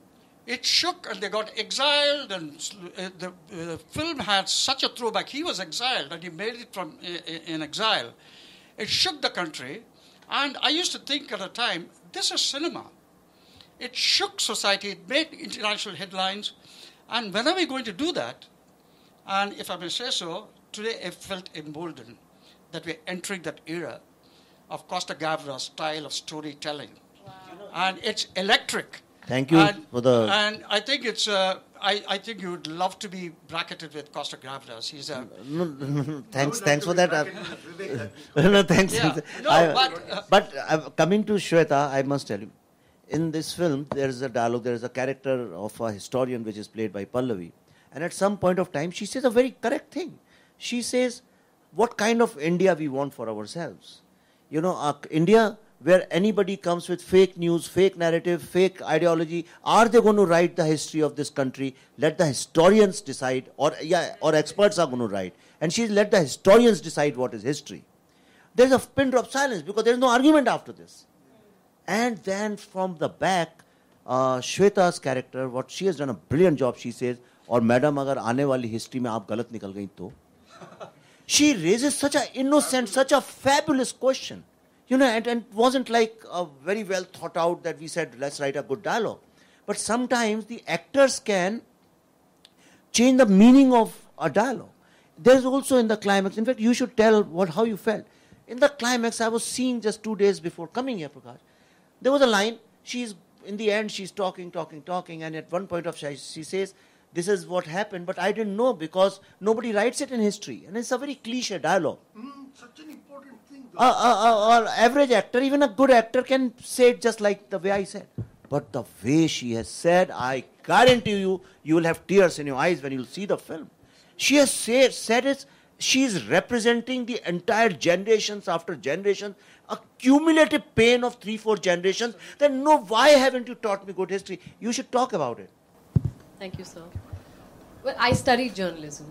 It shook and they got exiled, and uh, the uh, film had such a throwback. He was exiled and he made it from in exile. It shook the country, and I used to think at a time, this is cinema. It shook society, it made international headlines, and when are we going to do that? And if I may say so, today I felt emboldened that we're entering that era of Costa Gavra's style of storytelling. And it's electric.
Thank you
and,
for the-
And I think it's. Uh, I, I think you would love to be bracketed with Costa Gavras. He's a.
No, no, no, thanks, thanks for that. Uh, no, thanks.
Yeah. No,
I-
but, uh,
but uh, coming to Shweta, I must tell you, in this film, there is a dialogue, there is a character of a historian which is played by Pallavi. And at some point of time, she says a very correct thing. She says, what kind of India we want for ourselves. You know, uh, India where anybody comes with fake news, fake narrative, fake ideology, are they going to write the history of this country? Let the historians decide, or yeah, or experts are going to write. And she let the historians decide what is history. There's a pin drop silence because there's no argument after this. And then from the back, uh, Shweta's character, what she has done a brilliant job, she says, और madam अगर आने वाली history में आप गलत निकल गई तो she raises such a innocent, such a fabulous question. You know, and, and it wasn't like a very well thought out that we said, let's write a good dialogue. But sometimes the actors can change the meaning of a dialogue. there's also in the climax. In fact, you should tell what how you felt. In the climax, I was seeing just two days before coming here, Prakash. there was a line. She's in the end. She's talking, talking, talking, and at one point of she, she says, "This is what happened," but I didn't know because nobody writes it in history, and it's a very cliche dialogue.
Mm, such an important thing.
A, a, a, a average actor, even a good actor, can say it just like the way I said. But the way she has said, I guarantee you, you will have tears in your eyes when you'll see the film. She has say, said it, she is representing the entire generations after generations, a cumulative pain of three, four generations. Then, no, why haven't you taught me good history? You should talk about it.
Thank you, sir. Well, I studied journalism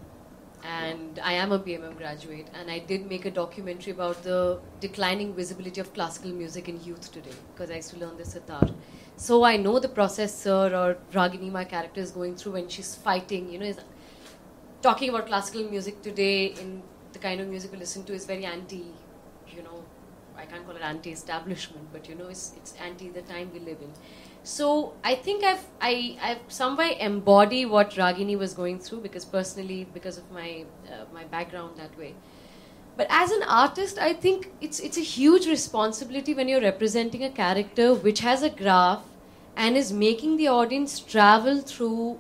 and I am a BMM graduate, and I did make a documentary about the declining visibility of classical music in youth today because I used to learn the sitar. So I know the process Sir or Ragini, my character, is going through when she's fighting. You know, talking about classical music today in the kind of music we listen to is very anti. You know, I can't call it anti-establishment, but you know, it's it's anti the time we live in. So I think I've I, I've somewhere embody what Ragini was going through because personally, because of my uh, my background that way. But as an artist, I think it's it's a huge responsibility when you're representing a character which has a graph and is making the audience travel through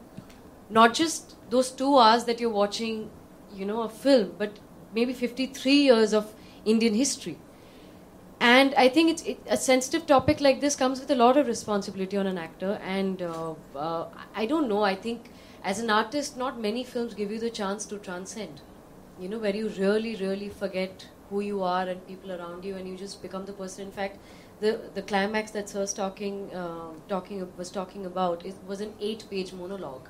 not just those two hours that you're watching, you know, a film, but maybe 53 years of Indian history. And I think it's it, a sensitive topic like this comes with a lot of responsibility on an actor. And uh, uh, I don't know. I think as an artist, not many films give you the chance to transcend. You know, where you really, really forget who you are and people around you, and you just become the person. In fact, the the climax that Sir's talking uh, talking was talking about it was an eight-page monologue,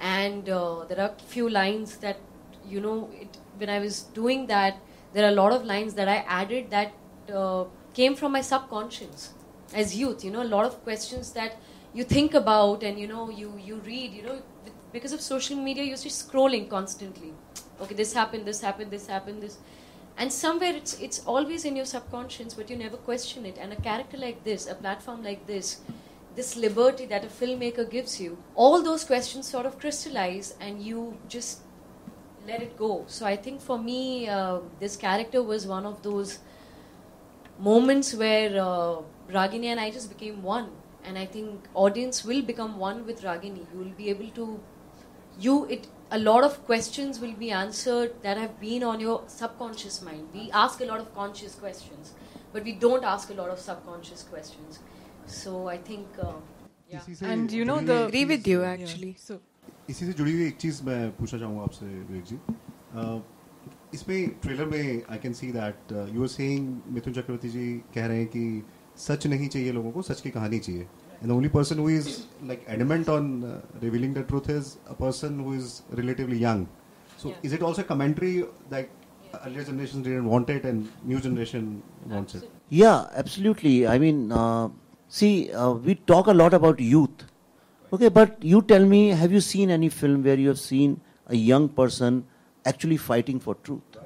and uh, there are few lines that you know it, when I was doing that, there are a lot of lines that I added that uh, came from my subconscious as youth. You know, a lot of questions that you think about and you know you you read. You know, because of social media, you're just scrolling constantly. Okay, this happened, this happened, this happened, this, and somewhere it's it's always in your subconscious, but you never question it. And a character like this, a platform like this. This liberty that a filmmaker gives you, all those questions sort of crystallize, and you just let it go. So I think for me, uh, this character was one of those moments where uh, Ragini and I just became one. And I think audience will become one with Ragini. You will be able to, you it a lot of questions will be answered that have been on your subconscious mind. We ask a lot of conscious questions, but we don't ask a lot of subconscious questions. So I think, uh, yeah.
And you know the agree with you
yeah.
So
इसी से जुड़ी हुई एक चीज़ मैं पूछना चाहूँगा आपसे विवेक जी। अ, इसमें ट्रेलर में I can see that you are saying Mithun Chakraborty ji कह रहे हैं कि सच नहीं चाहिए लोगों को सच की कहानी चाहिए। And only person who is like adamant on revealing the truth is a person who is relatively young
so
is it also commentary that earlier generations didn't want it and new generation wants it?
Yeah, absolutely. I mean, uh, see, uh, we talk a lot about youth. Okay, but you tell me, have you seen any film where you have seen a young person actually fighting for truth?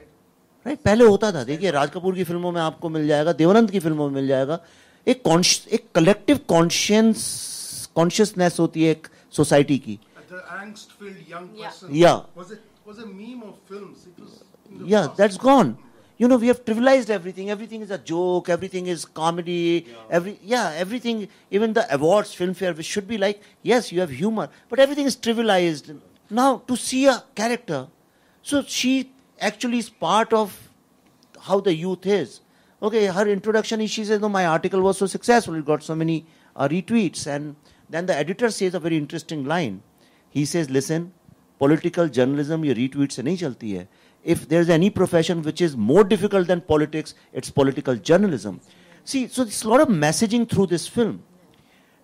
Right? पहले होता था देखिए राज कपूर की फ़िल्मों में आपको मिल जाएगा देवानंद की फ़िल्मों में मिल जाएगा एक consci- एक कलेक्टिव कॉन्शियंस कॉन्शियसनेस होती है एक सोसाइटी की
The angst-filled young
Yeah.
person.
Yeah.
Was it was a meme of films? It was.
yeah
past.
that's gone you know we have trivialized everything everything is a joke everything is comedy every yeah everything even the awards filmfare which should be like yes you have humor but everything is trivialized now to see a character so she actually is part of how the youth is okay her introduction is she says no my article was so successful it got so many uh, retweets and then the editor says a very interesting line he says listen political journalism ये retweet से नहीं चलती है if there's any profession which is more difficult than politics, it's political journalism. See, so there's a lot of messaging through this film.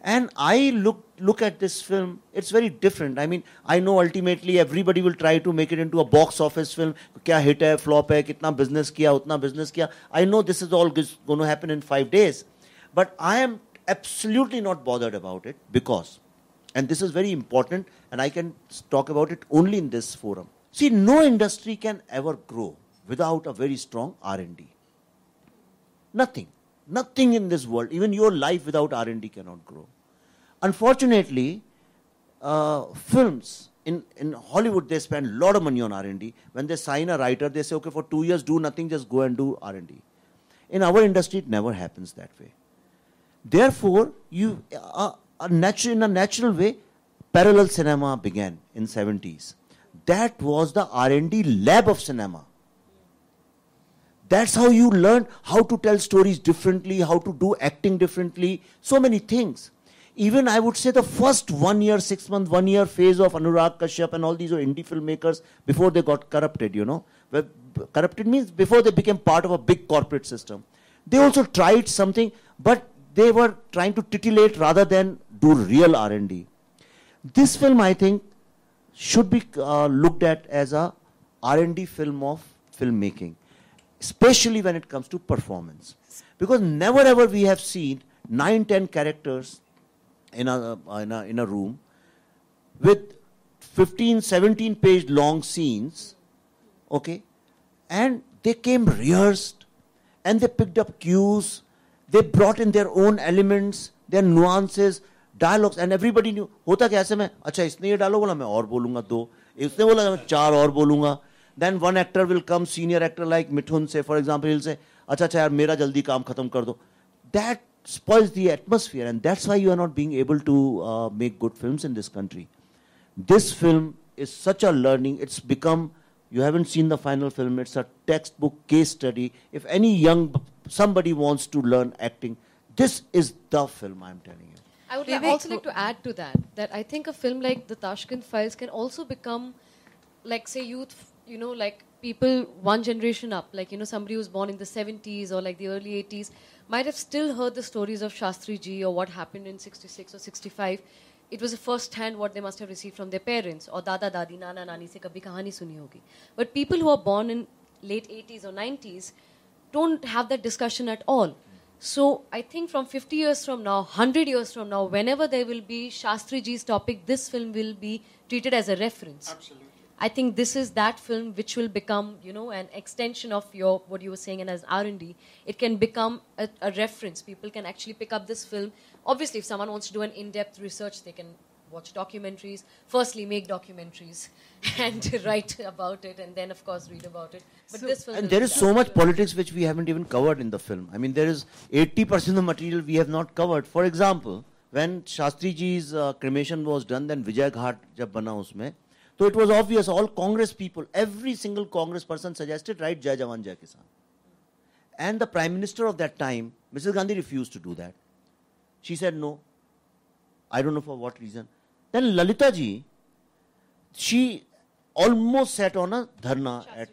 And I look look at this film, it's very different. I mean, I know ultimately everybody will try to make it into a box office film. Kya hit hai, flop hai, kitna business kiya, utna business kiya. I know this is all going to happen in five days. But I am absolutely not bothered about it because, and this is very important, and I can talk about it only in this forum See, no industry can ever grow without a very strong R&D. Nothing. Nothing in this world, even your life without R&D cannot grow. Unfortunately, uh, films in, in Hollywood, they spend a lot of money on R&D. When they sign a writer, they say, okay, for two years, do nothing, just go and do R&D. In our industry, it never happens that way. Therefore, you, uh, a natural, in a natural way, parallel cinema began in 70s. That was the R&D lab of cinema. That's how you learn how to tell stories differently, how to do acting differently, so many things. Even I would say the first one year, six month, one year phase of Anurag Kashyap and all these indie filmmakers before they got corrupted, you know. Well, corrupted means before they became part of a big corporate system. They also tried something, but they were trying to titillate rather than do real R&D. This film, I think, should be uh, looked at as a R&D film of filmmaking especially when it comes to performance. Because never ever we have seen nine, ten characters in a, in a, in a room with 15, 17 page long scenes, okay, and they came rehearsed and they picked up cues, they brought in their own elements, their nuances, Dialogues and everybody knew. होता क्या ऐसे में? अच्छा इसने ये dialogue बोला मैं और बोलूंगा दो। इसने बोला मैं चार और Then one actor will come, senior actor like Mithun Mithun for example. He said, 'Okay, से अच्छा अच्छा यार मेरा जल्दी काम That spoils the atmosphere and that's why you are not being able to uh, make good films in this country. This film is such a learning. It's become you haven't seen the final film. It's a textbook case study. If any young somebody wants to learn acting this is the film i'm telling you.
I would
Vivek,
also like to add to that that I think a film like The Tashkent Files can also become, like, say, youth, you know, like people one generation up, like, you know, somebody who's born in the 70s or like the early 80s, might have still heard the stories of Shastri Ji or what happened in 66 or 65. It was a first hand what they must have received from their parents or Dada Dadi, Nana Nani se kabhi kahani suni hogi. But people who are born in late 80s or 90s don't have that discussion at all. So I think from 50 years from now, 100 years from now, whenever there will be Shastri Ji's topic, this film will be treated as a reference.
Absolutely.
I think this is that film which will become, you know, an extension of your what you were saying, and as R and D, it can become a, a reference. People can actually pick up this film. Obviously, if someone wants to do an in-depth research, they can watch documentaries. Firstly, make documentaries and write about it, and then of course read about it. But
So-
this film
And
will
there
be
is
that.
so much politics which we haven't even covered in the film. I mean, there is 80% of the material we have not covered. For example, when Shastri ji's uh, cremation was done, then Vijay Ghat jab bana usme, so it was obvious all Congress people, every single Congress person suggested write Jai Jawan Jai Kisan. And the Prime Minister of that time, Mrs. Gandhi refused to do that. She said no. I don't know for what reason. Then Lalita ji, she almost sat on a dharna at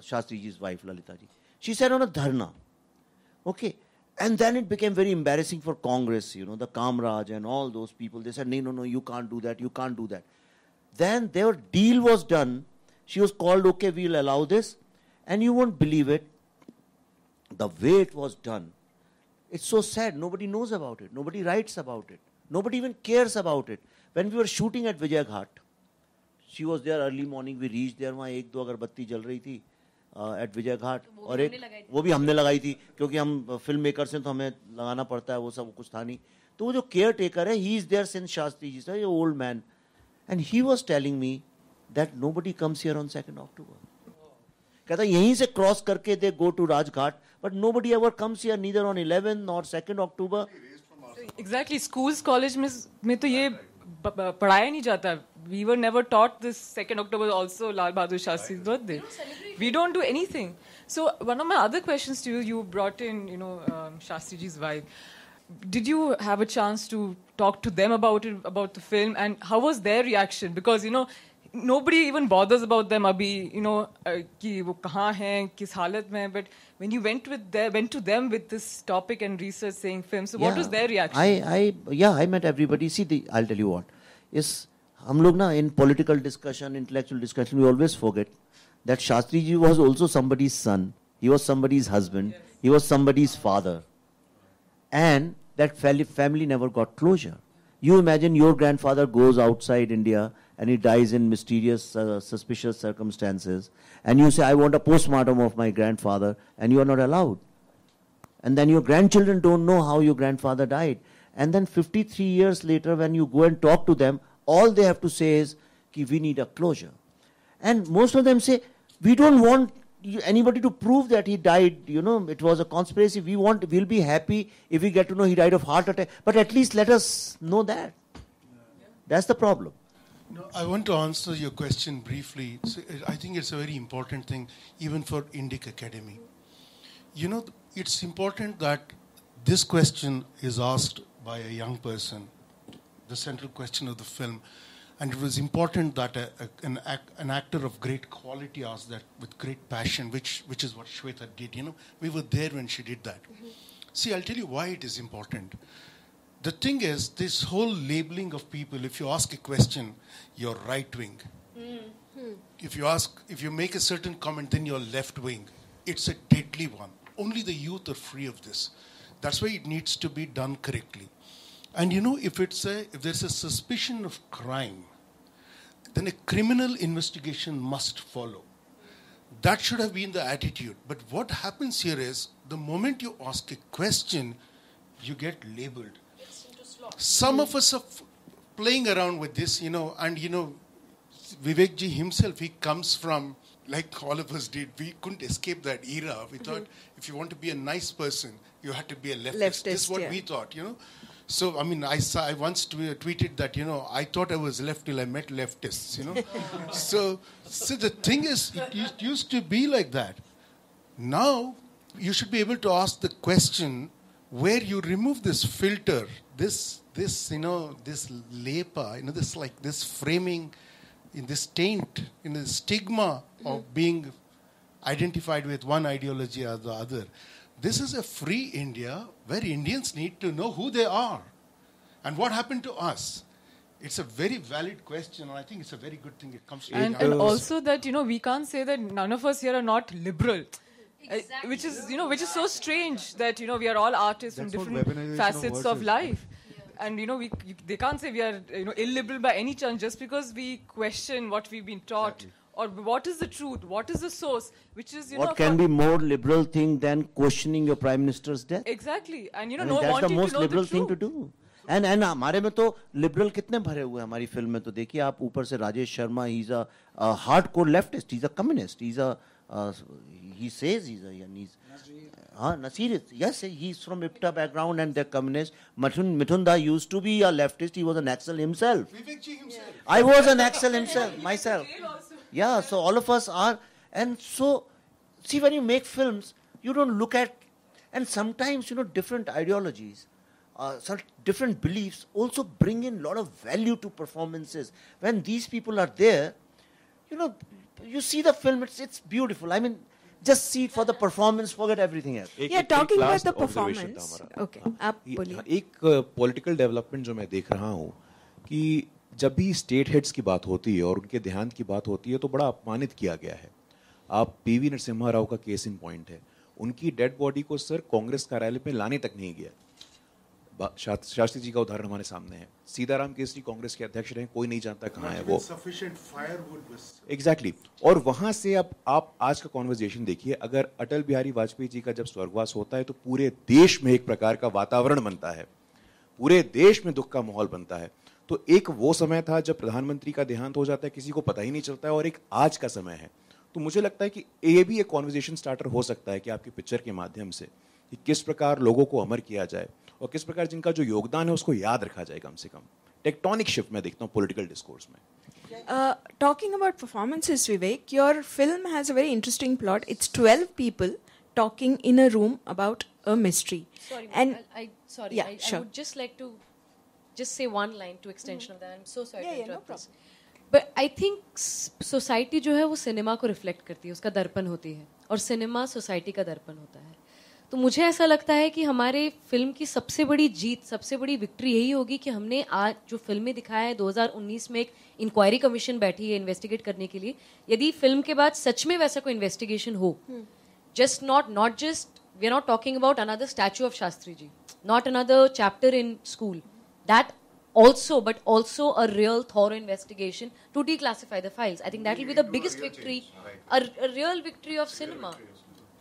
Shastri ji's wife, Lalita ji. She sat on a dharna. Okay. And then it became very embarrassing for Congress, you know, the Kamraj and all those people. They said, no, no, no, you can't do that, you can't do that. Then their deal was done. She was called, okay, we'll allow this. And you won't believe it, the way it was done. It's so sad. Nobody knows about it. Nobody writes about it. Nobody even cares about it. When we were shooting at Vijay Ghat, she was there early morning. We reached there. वहाँ एक दो अगरबत्ती जल रही थी eight Vijay Ghat और एक वो भी हमने लगाई थी क्योंकि हम फ़िल्म मेकर हैं तो हमें लगाना पड़ता है वो सब कुछ था नहीं। तो वो जो केयर टेकर है he is there since Shastri ji sir old man and he was telling me that nobody comes here on second October कहता यहीं से क्रॉस करके they go to Rajghat but nobody ever comes here neither on eleven और second October
exactly schools college में में तो ये पढ़ाया नहीं जाता। We were never taught this second October also Lal Bahadur Shastri birthday we don't do anything so one of my other question to you you brought in you know Shastri ji's wife did you have a chance to talk to them about it about the film and how was their reaction because you know nobody even bothers about them abhi you know uh, कि वो कहाँ हैं किस हालत में but when you went with their, went to them with this topic and research saying film so what was their reaction
I, I, yeah, I met everybody. See, the, I'll tell you what. Is हम लोग ना in political discussion, intellectual discussion, we always forget that Shastri ji was also somebody's son. He was somebody's husband. He was somebody's father. And that family, family never got closure. You imagine your grandfather goes outside India and he dies in mysterious, uh, suspicious circumstances, and you say, I want a postmortem of my grandfather, and you are not allowed and then your grandchildren don't know how your grandfather died and then 53 years later when you go and talk to them all they have to say is कि we need a closure. And most of them say, we don't want anybody to prove that he died, you know, it was a conspiracy. We want, we'll be happy if we get to know he died of heart attack. But at least let us know that. That's the problem.
No, I want to answer your question briefly. So, I think it's a very important thing, even for Indic Academy. You know, it's important that this question is asked by a young person, the central question of the film. And it was important that a, a- an, act, an actor of great quality asked that with great passion, which, which is what Shweta did. You know, we were there when she did that. Mm-hmm. See, I'll tell you why it is important. The thing is, this whole labeling of people, if you ask a question, you're right wing. Mm-hmm. If you ask, if you make a certain comment, then you're left wing. It's a deadly one. Only the youth are free of this. That's why it needs to be done correctly. And you know, if it's a, if there's a suspicion of crime, then a criminal investigation must follow. That should have been the attitude. But what happens here is the moment you ask a question, you get labeled. Some of us are playing around with this, you know, and you know, Vivek ji himself, he comes from, like all of us did, we couldn't escape that era. We mm-hmm. thought if you want to be a nice person, you had to be a leftist. this is what
yeah.
we thought, you know. So, I mean, I, saw, I once tw- tweeted that, you know, I thought I was left till I met leftists, you know. so, so the thing is, it used to be like that. Now, you should be able to ask the question where you remove this filter, this, this, you know, this lepa, you know, this like this framing, in this taint, in this stigma of mm-hmm. being identified with one ideology or the other. This is a free India where Indians need to know who they are and what happened to us. It's a very valid question, and I think it's a very good thing it comes to
and,
the
and also that you know we can't say that none of us here are not liberal Uh, which is you know which is so strange that you know we are all artists from
That's what
different
weaponization of
facets
words
of
is.
life and you know we you, they can't say we are you know illiberal by any chance just because we question what we've been taught or what is the truth what is the source which is you know
what can
for-
be more liberal thing than questioning your prime minister's death?
exactly and you
I
know
mean,
no
that's
wanting
the most
to know
liberal
the
thing
truth
to do. And and हमारे में तो liberal कितने भरे हुए हैं हमारी film में तो देखिए आप ऊपर से Rajesh Sharma he's a, a hardcore leftist he's a communist he's a uh, he says he's a and he's हाँ Nasir is yes he's from IPTA background and they're communist Mithun Mithunda used to be a leftist. He was a Naxal himself.
Vivek ji himself.
I was a Naxal himself myself. yeah so all of us are and so see when you make films you don't look at and sometimes you know different ideologies uh, some different beliefs also bring in a lot of value to performances. When these people are there you know you see the film it's, it's beautiful. I mean just see it for the performance forget everything else.
एक-
Yeah,
एक
talking about the performance. Okay, आप
ये-
बोलिए।
हाँ, एक political development जो मैं देख रहा हूँ कि जब भी स्टेट हेड्स की बात होती है और उनके देहांत की बात होती है तो बड़ा अपमानित किया गया है। आप पीवी नरसिम्हा राव का केस इन पॉइंट है। उनकी डेड बॉडी को सर कांग्रेस कार्यालय में लाने तक नहीं गया। शास्त्री जी का उदाहरण हमारे सामने है। सीताराम केसरी कांग्रेस के अध्यक्ष रहे कोई नहीं जानता कहाँ है वो। Exactly exactly. और वहाँ से अब आप आज का कॉन्वर्जेशन देखिए अगर अटल बिहारी वाजपेयी जी का जब स्वर्गवास होता है तो पूरे देश में एक प्रकार का वातावरण बनता है। पूरे देश में दुख का माहौल बनता है। तो एक वो समय था जब प्रधानमंत्री का देहांत हो जाता है किसी को पता ही नहीं चलता है और एक आज का समय है। तो मुझे लगता है कि ये भी एक कॉन्वर्जेशन स्टार्टर हो सकता है कि आपकी पिक्चर के माध्यम से कि किस प्रकार लोगों को अमर किया जाए। और किस प्रकार जिनका जो योगदान है उसको याद रखा जाए कम से कम टेक्टोनिक शिफ्ट में देखता हूँ पॉलिटिकल डिस्कोर्स में
Uh, talking about performances, Vivek, your film has a very interesting plot. It's 12 people talking in a room about a mystery.
Sorry,
and
I, I sorry.
Yeah,
I,
sure.
I would just like to just say one line to extension mm-hmm. of that. I'm so sorry
Yeah,
to
yeah, no
interrupt this. But I think society जो है वो cinema को reflect करती है उसका दर्पण होती है और सिनेमा सोसाइटी का दर्पण होता है तो मुझे ऐसा लगता है कि हमारे फ़िल्म की सबसे बड़ी जीत सबसे बड़ी विक्ट्री यही होगी कि हमने आज जो फ़िल्में दिखाया है 2019 में एक इंक्वायरी कमीशन बैठी है इन्वेस्टिगेट करने के लिए। यदि फ़िल्म के बाद सच में वैसा कोई इन्वेस्टिगेशन हो just not not just we are not talking about another statue of Shastri ji not another chapter in school that also but also a real thorough investigation to declassify the files I think that will be the biggest victory a real victory of cinema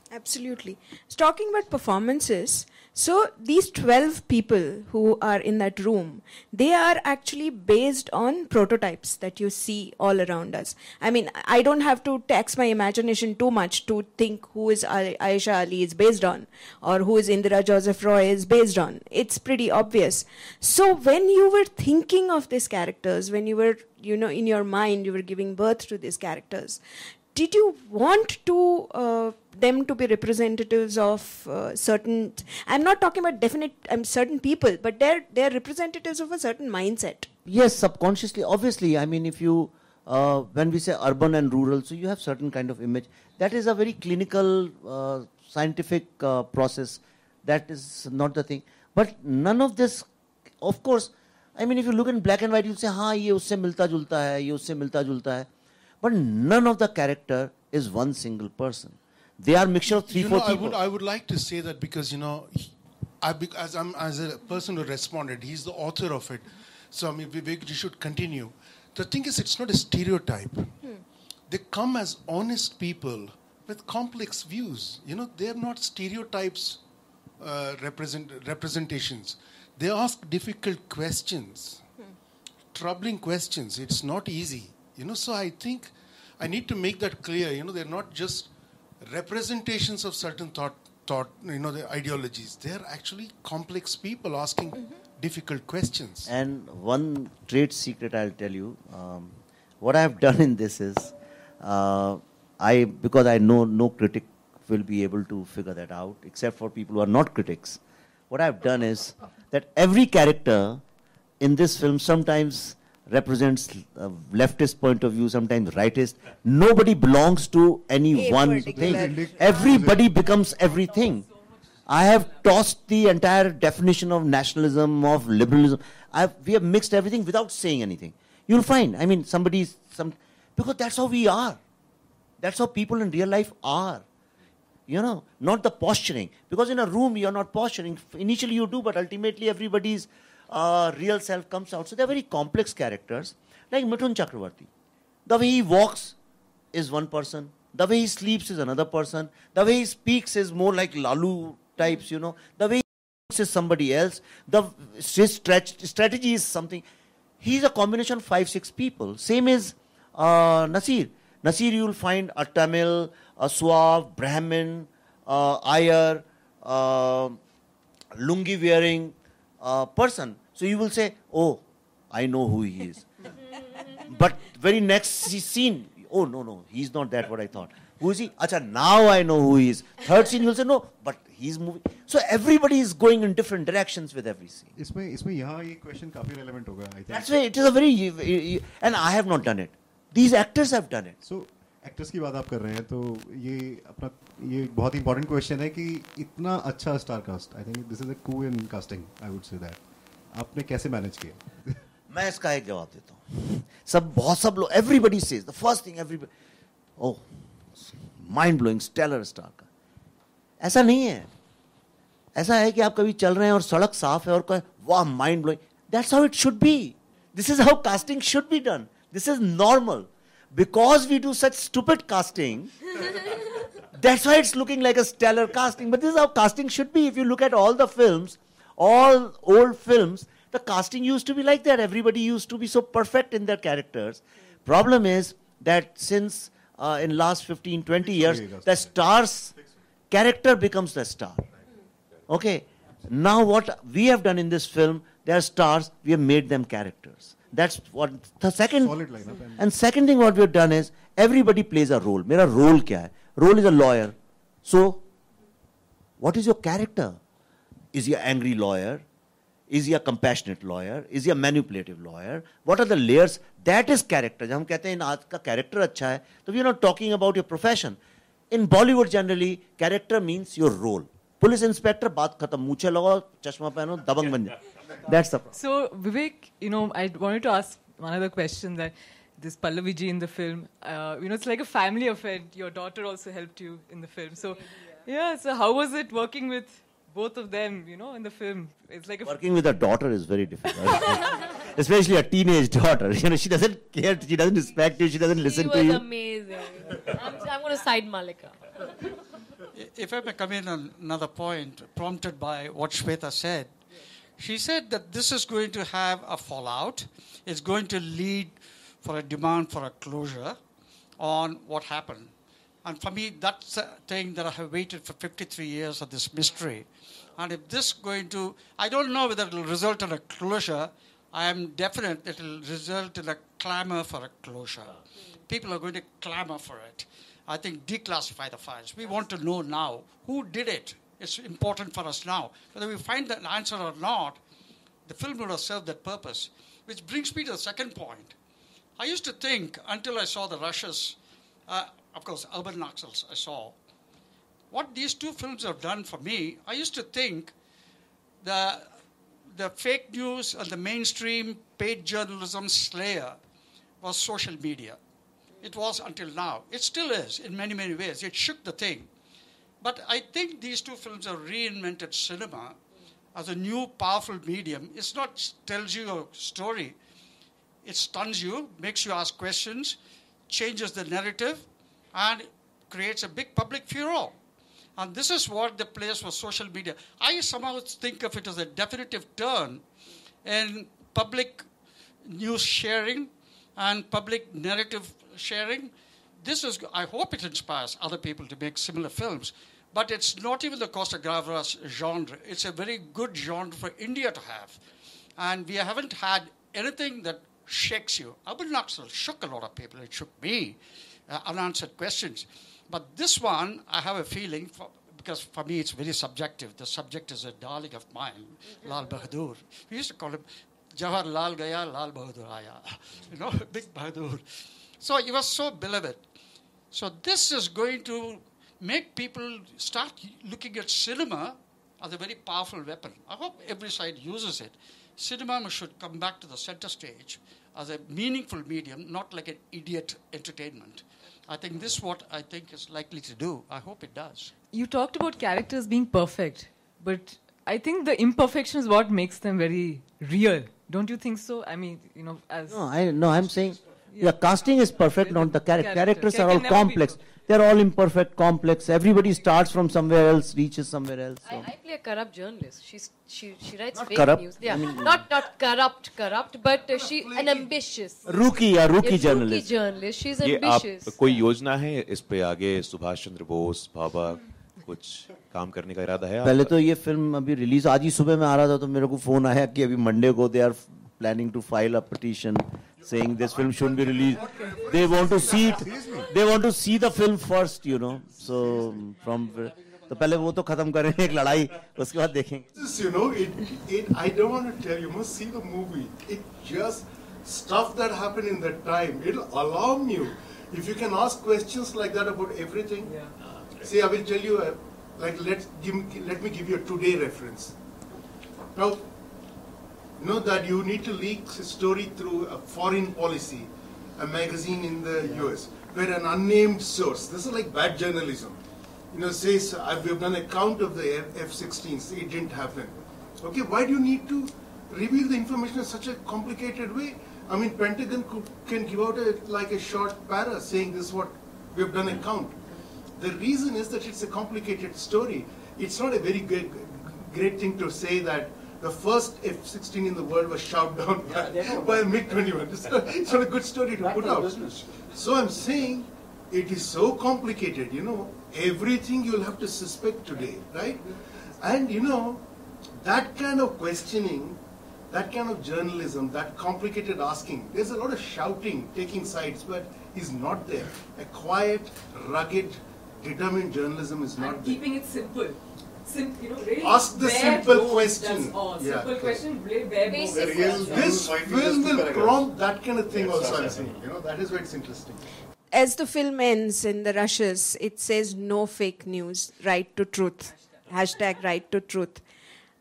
Absolutely. So talking about performances, so these 12 people who are in that room, they are actually based on prototypes that you see all around us. I mean, I don't have to tax my imagination too much to think who is Ai- Aisha Ali is based on or who is Indira Joseph Roy is based on. It's pretty obvious. So when you were thinking of these characters, when you were, you know, in your mind, you were giving birth to these characters, did you want to uh, them to be representatives of uh, certain i'm not talking about definite um, certain people but they're they're representatives of a certain mindset.
Yes subconsciously obviously. I mean if you uh, when we say urban and rural so you have certain kind of image. That is a very clinical uh, scientific uh, process. That is not the thing. But none of this of course i mean if you look in black and white you'll say ha ye usse milta julta hai ye usse milta julta hai. But none of the character is one single person. They are mixture of three,
you
four
know, I
people.
would, I would like to say that because you know, he- I, as I'm as a person who responded, he's the author of it. So I mean, Vivek, you should continue. The thing is, it's not a stereotype. They come as honest people with complex views. You know, they are not stereotypes, uh, represent representations. They ask difficult questions, troubling questions. It's not easy. You know, so I think I need to make that clear. You know, they're not just representations of certain thought, thought. You know, the ideologies. They're actually complex people asking difficult questions.
And one trade secret I'll tell you. Um, what I have done in this is, uh, I because I know no critic will be able to figure that out, except for people who are not critics. What I've done is that every character in this film sometimes represents a leftist point of view, sometimes rightist. Nobody belongs to any
A
one thing. Everybody becomes everything. I have tossed the entire definition of nationalism, of liberalism. I've, we have mixed everything without saying anything. You'll find, I mean, somebody's, some, because that's how we are. That's how people in real life are. You know, not the posturing. Because in a room, you're not posturing. Initially, you do, but ultimately, everybody's uh, real self comes out. So they're very complex characters, like Mithun Chakravarti. The way he walks is one person. The way he sleeps is another person. The way he speaks is more like Lalu types, you know. The way he thinks is somebody else. The his strategy is something. He's a combination of five, six people. Same as uh, Nasir. Nasir, you'll find a Tamil, a Suave, Brahmin, uh, uh, lungi wearing uh, person. So you will say, Oh, I know who he is. but very next se- scene, oh no, no, he's not that what I thought. Who is he? Acha, now I know who he is. Third scene, you'll say, No, but he's moving. So everybody is going in different directions with every scene.
इसमें इसमें यहाँ ये question काफी relevant होगा आई
That's
think
why it is a very, and I have not done it. These actors have done it.
So actors की बात आप कर रहे हैं तो ये अपना, ये बहुत इंपॉर्टेंट क्वेश्चन है कि इतना अच्छा star cast I think this is a coup in casting I would say that आपने कैसे मैनेज किया?
मैं इसका एक जवाब देता हूँ। सब, बहुत सब लोग everybody says the first thing everybody oh mind blowing stellar star का ऐसा नहीं है। ऐसा है कि आप कभी चल रहे हैं और सड़क साफ़ है और कहें वाह mind blowing that's how it should be this is how casting should be done this is normal because we do such stupid casting, that's why it's looking like a stellar casting. But this is how casting should be. If you look at all the films, all old films, the casting used to be like that. Everybody used to be so perfect in their characters. Problem is that since uh, in last 15, 20 years, the star's character becomes the star. Okay. Now what we have done in this film, they are stars, we have made them characters. That's what the second.
Solid lineup and-
And second thing what we have done is everybody plays a role. मेरा role क्या है? Role is a lawyer. So, what is your character? Is he an angry lawyer? Is he a compassionate lawyer? Is he a manipulative lawyer? What are the layers? That is character. जब हम कहते हैं इन आज का character अच्छा है, तो we are not talking about your profession. In Bollywood generally, character means your role. Police inspector बात खत्म मूछे लगाओ चश्मा पहनो दबंग बन जाओ that's the problem.
So, Vivek, you know, I wanted to ask another question that this Pallaviji in the film, uh, you know, it's like a family affair. Your daughter also helped you in the film. So, yeah, so how was it working with both of them, you know, in the film? It's like
Working with a daughter is very difficult. Especially a teenage daughter. You know, she doesn't care, she doesn't respect you, she doesn't
she
listen
to
you.
She was amazing. I'm, I'm going to side Malika.
If I may come in on another point, prompted by what Shweta said, she said that this is going to have a fallout. It's going to lead for a demand for a closure on what happened. And for me, that's a thing that I have waited for 53 years of this mystery. And if this going to, I don't know whether it will result in a closure. I am definite it will result in a clamor for a closure. People are going to clamor for it. I think declassify the files. We want to know now who did it. It's important for us now. Whether we find that answer or not, the film would have served that purpose. Which brings me to the second point. I used to think until I saw the rushes, uh, of course, Urban Naxals I saw. What these two films have done for me, I used to think the, the fake news and the mainstream paid journalism slayer was social media. It was until now. It still is in many, many ways. It shook the thing. But I think these two films have reinvented cinema as a new powerful medium. It's not tells you a story. It stuns you, makes you ask questions, changes the narrative, and creates a big public furor. And this is what the place for social media. I somehow think of it as a definitive turn in public news sharing and public narrative sharing. This is, I hope it inspires other people to make similar films. But it's not even the Costa Gavras genre. It's a very good genre for India to have. And we haven't had anything that shakes you. Urban Naxal shook a lot of people. It shook me. Uh, unanswered questions. But this one, I have a feeling, for, because for me it's very subjective. The subject is a darling of mine, Lal Bahadur. We used to call him Jawahar Lal Gaya, Lal Bahadur Aya. You know, big Bahadur. So he was so beloved. So this is going to make people start looking at cinema as a very powerful weapon. I hope every side uses it. Cinema should come back to the center stage as a meaningful medium, not like an idiot entertainment. I think this is what I think is likely to do. I hope it does.
You talked about characters being perfect, but I think the imperfection is what makes them very real. Don't you think so? I mean, you know, as
No, I no, I'm saying the casting is perfect, not the character.
Character.
Characters
They
are all complex. They're all imperfect, complex. Everybody starts from somewhere else, reaches somewhere else. So.
I I, play a corrupt journalist. She's she she writes
Not
fake
corrupt,
news. Yeah,
I mean-
not not corrupt, corrupt, but uh, she an ambitious.
Rookie, a rookie journalist.
Rookie journalist. She's
ये
ambitious.
आप कोई योजना है इस पे आगे सुभाष चंद्र बोस भाभा कुछ काम करने का इरादा है
पहले तो ये फ़िल्म अभी रिलीज़ आज ही सुबह में आ रहा था तो मेरे को फ़ोन आया कि अभी मंडे को they are planning to file a petition saying this film should be release they want to see it they want to see the film first you know so from तो पहले वो तो खत्म करें एक लड़ाई उसके बाद देखेंगे
This, you know, it, it, I don't want to tell you, you must see the movie. It just stuff that happened in that time. It'll alarm you. If you can ask questions like that about everything. See, I will tell you, uh, like, let give, me- let me give you a today reference. Now, you know that you need to leak a story through a foreign policy, a magazine in the US, where an unnamed source, this is like bad journalism, you know, says, we've done a count of the F-16s, it didn't happen. Okay, why do you need to reveal the information in such a complicated way? I mean, Pentagon could, can give out a, like a short para saying this is what we've done a count. The reason is that it's a complicated story. It's not a very good, great thing to say that the first F-16 in the world was shot down by, by a MiG-21. It's not, it's not a good story to put out. So I'm saying it is so complicated, you know, everything you'll have to suspect today, right? And you know, that kind of questioning, that kind of journalism, that complicated asking, there's a lot of shouting, taking sides, but is not there. A quiet, rugged, determined journalism is not
and
there.
keeping it simple. Sim- you know, really
Ask the simple question.
All.
Yeah.
Simple question, really bare.
Basic
The
This film will prompt that kind of thing
Yes,
also, I'm saying. You know, that is why it's interesting.
As the film ends in the rushes, it says no fake news, right to truth. Hashtag right to truth.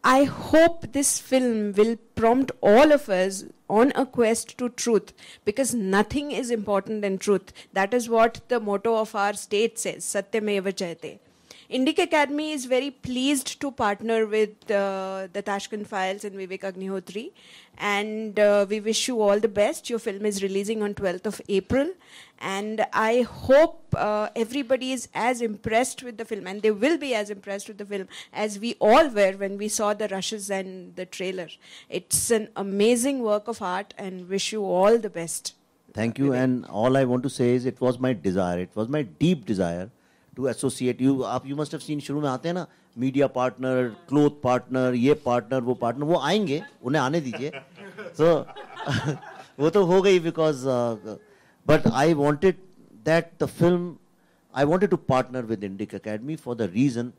I hope this film will prompt all of us on a quest to truth because nothing is important than truth. That is what the motto of our state says, Satyameva Jayate. Indic Academy is very pleased to partner with uh, the Tashkent Files and Vivek Agnihotri. And uh, we wish you all the best. Your film is releasing on 12th of April. And I hope uh, everybody is as impressed with the film, and they will be as impressed with the film as we all were when we saw the rushes and the trailer. It's an amazing work of art, and wish you all the best.
Thank you. And all I want to say is, it was my desire. It was my deep desire to associate you आप you must scene शुरू में आते हैं ना media partner cloth partner ये partner वो partner वो आएँगे उन्हें आने दीजिए। सो so, वो तो हो गई because but I wanted that the film I wanted to partner with Indic Academy for the reason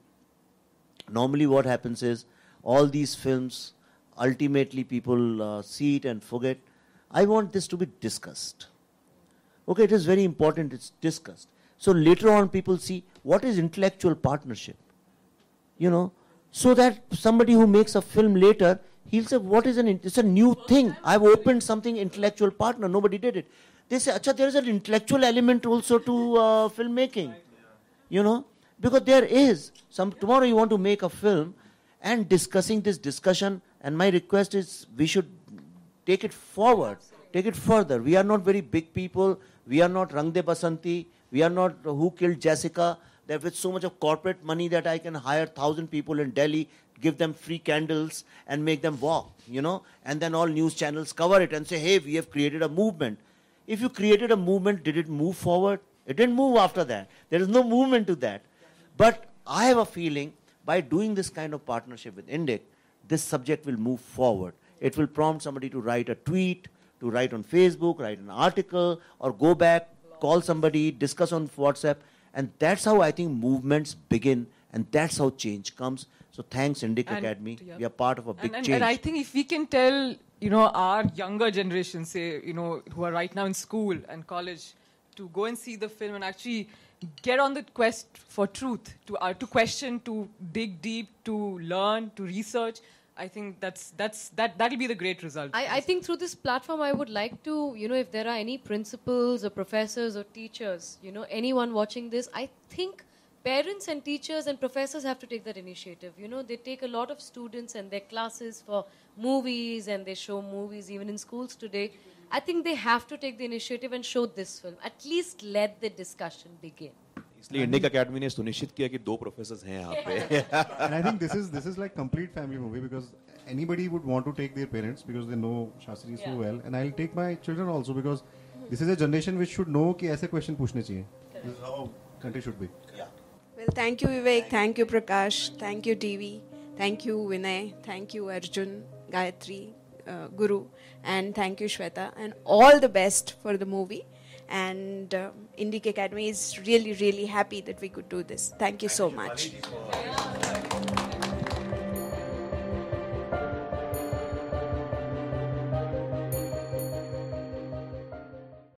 normally what happens is all these film ultimately people see it and forget I want this to be discussed okay it is very important it's discussed So later on, people see what is intellectual partnership. You know, so that somebody who makes a film later, he'll say, "What is an? It's a new thing. I've opened something intellectual partner. Nobody did it." They say, "Acha, there is an intellectual element also to uh, filmmaking." You know, because there is some. Tomorrow you want to make a film, and discussing this discussion. And my request is, we should take it forward, take it further. We are not very big people. We are not Rang De Basanti. We are not Who Killed Jessica. That with so much of corporate money that I can hire thousand people in Delhi, give them free candles and make them walk, you know, and then all news channels cover it and say, hey, we have created a movement. If you created a movement, did it move forward? It didn't move after that. There is no movement to that. But I have a feeling by doing this kind of partnership with Indic, this subject will move forward. It will prompt somebody to write a tweet, to write on Facebook, write an article, or go back, call somebody, discuss on WhatsApp. And that's how I think movements begin, and that's how change comes. So thanks, Indic
And-
Academy.
yeah.
We are part of a big
and, and,
change.
and I think if we can tell, you know, our younger generation, say, you know, who are right now in school and college, to go and see the film and actually get on the quest for truth, to uh, to question, to dig deep, to learn, to research. I think that's that's that that'll be the great result.
I, I think through this platform, I would like to, you know, if there are any principals or professors or teachers, you know, anyone watching this, I think parents and teachers and professors have to take that initiative. You know, they take a lot of students and their classes for movies and they show movies even in schools today. I think they have to take the initiative and show this film. At least let the discussion begin.
इसलिए इंडिक अकेडमी ने सुनिश्चित किया कि दो professor हैं यहाँ पे।
I think this is this is like complete family movie because anybody would want to take their parents because they know Shastri so well and I will take my children also because this is a generation which should know कि ऐसे question पूछने चाहिए। Country should be
well thank you Vivek thank you Prakash thank you TV thank you Vinay thank you Arjun Gayatri Guru and thank you Shweta. And all the best for the movie. And um, Indic Academy is really, really happy that we could do this. Thank you so much.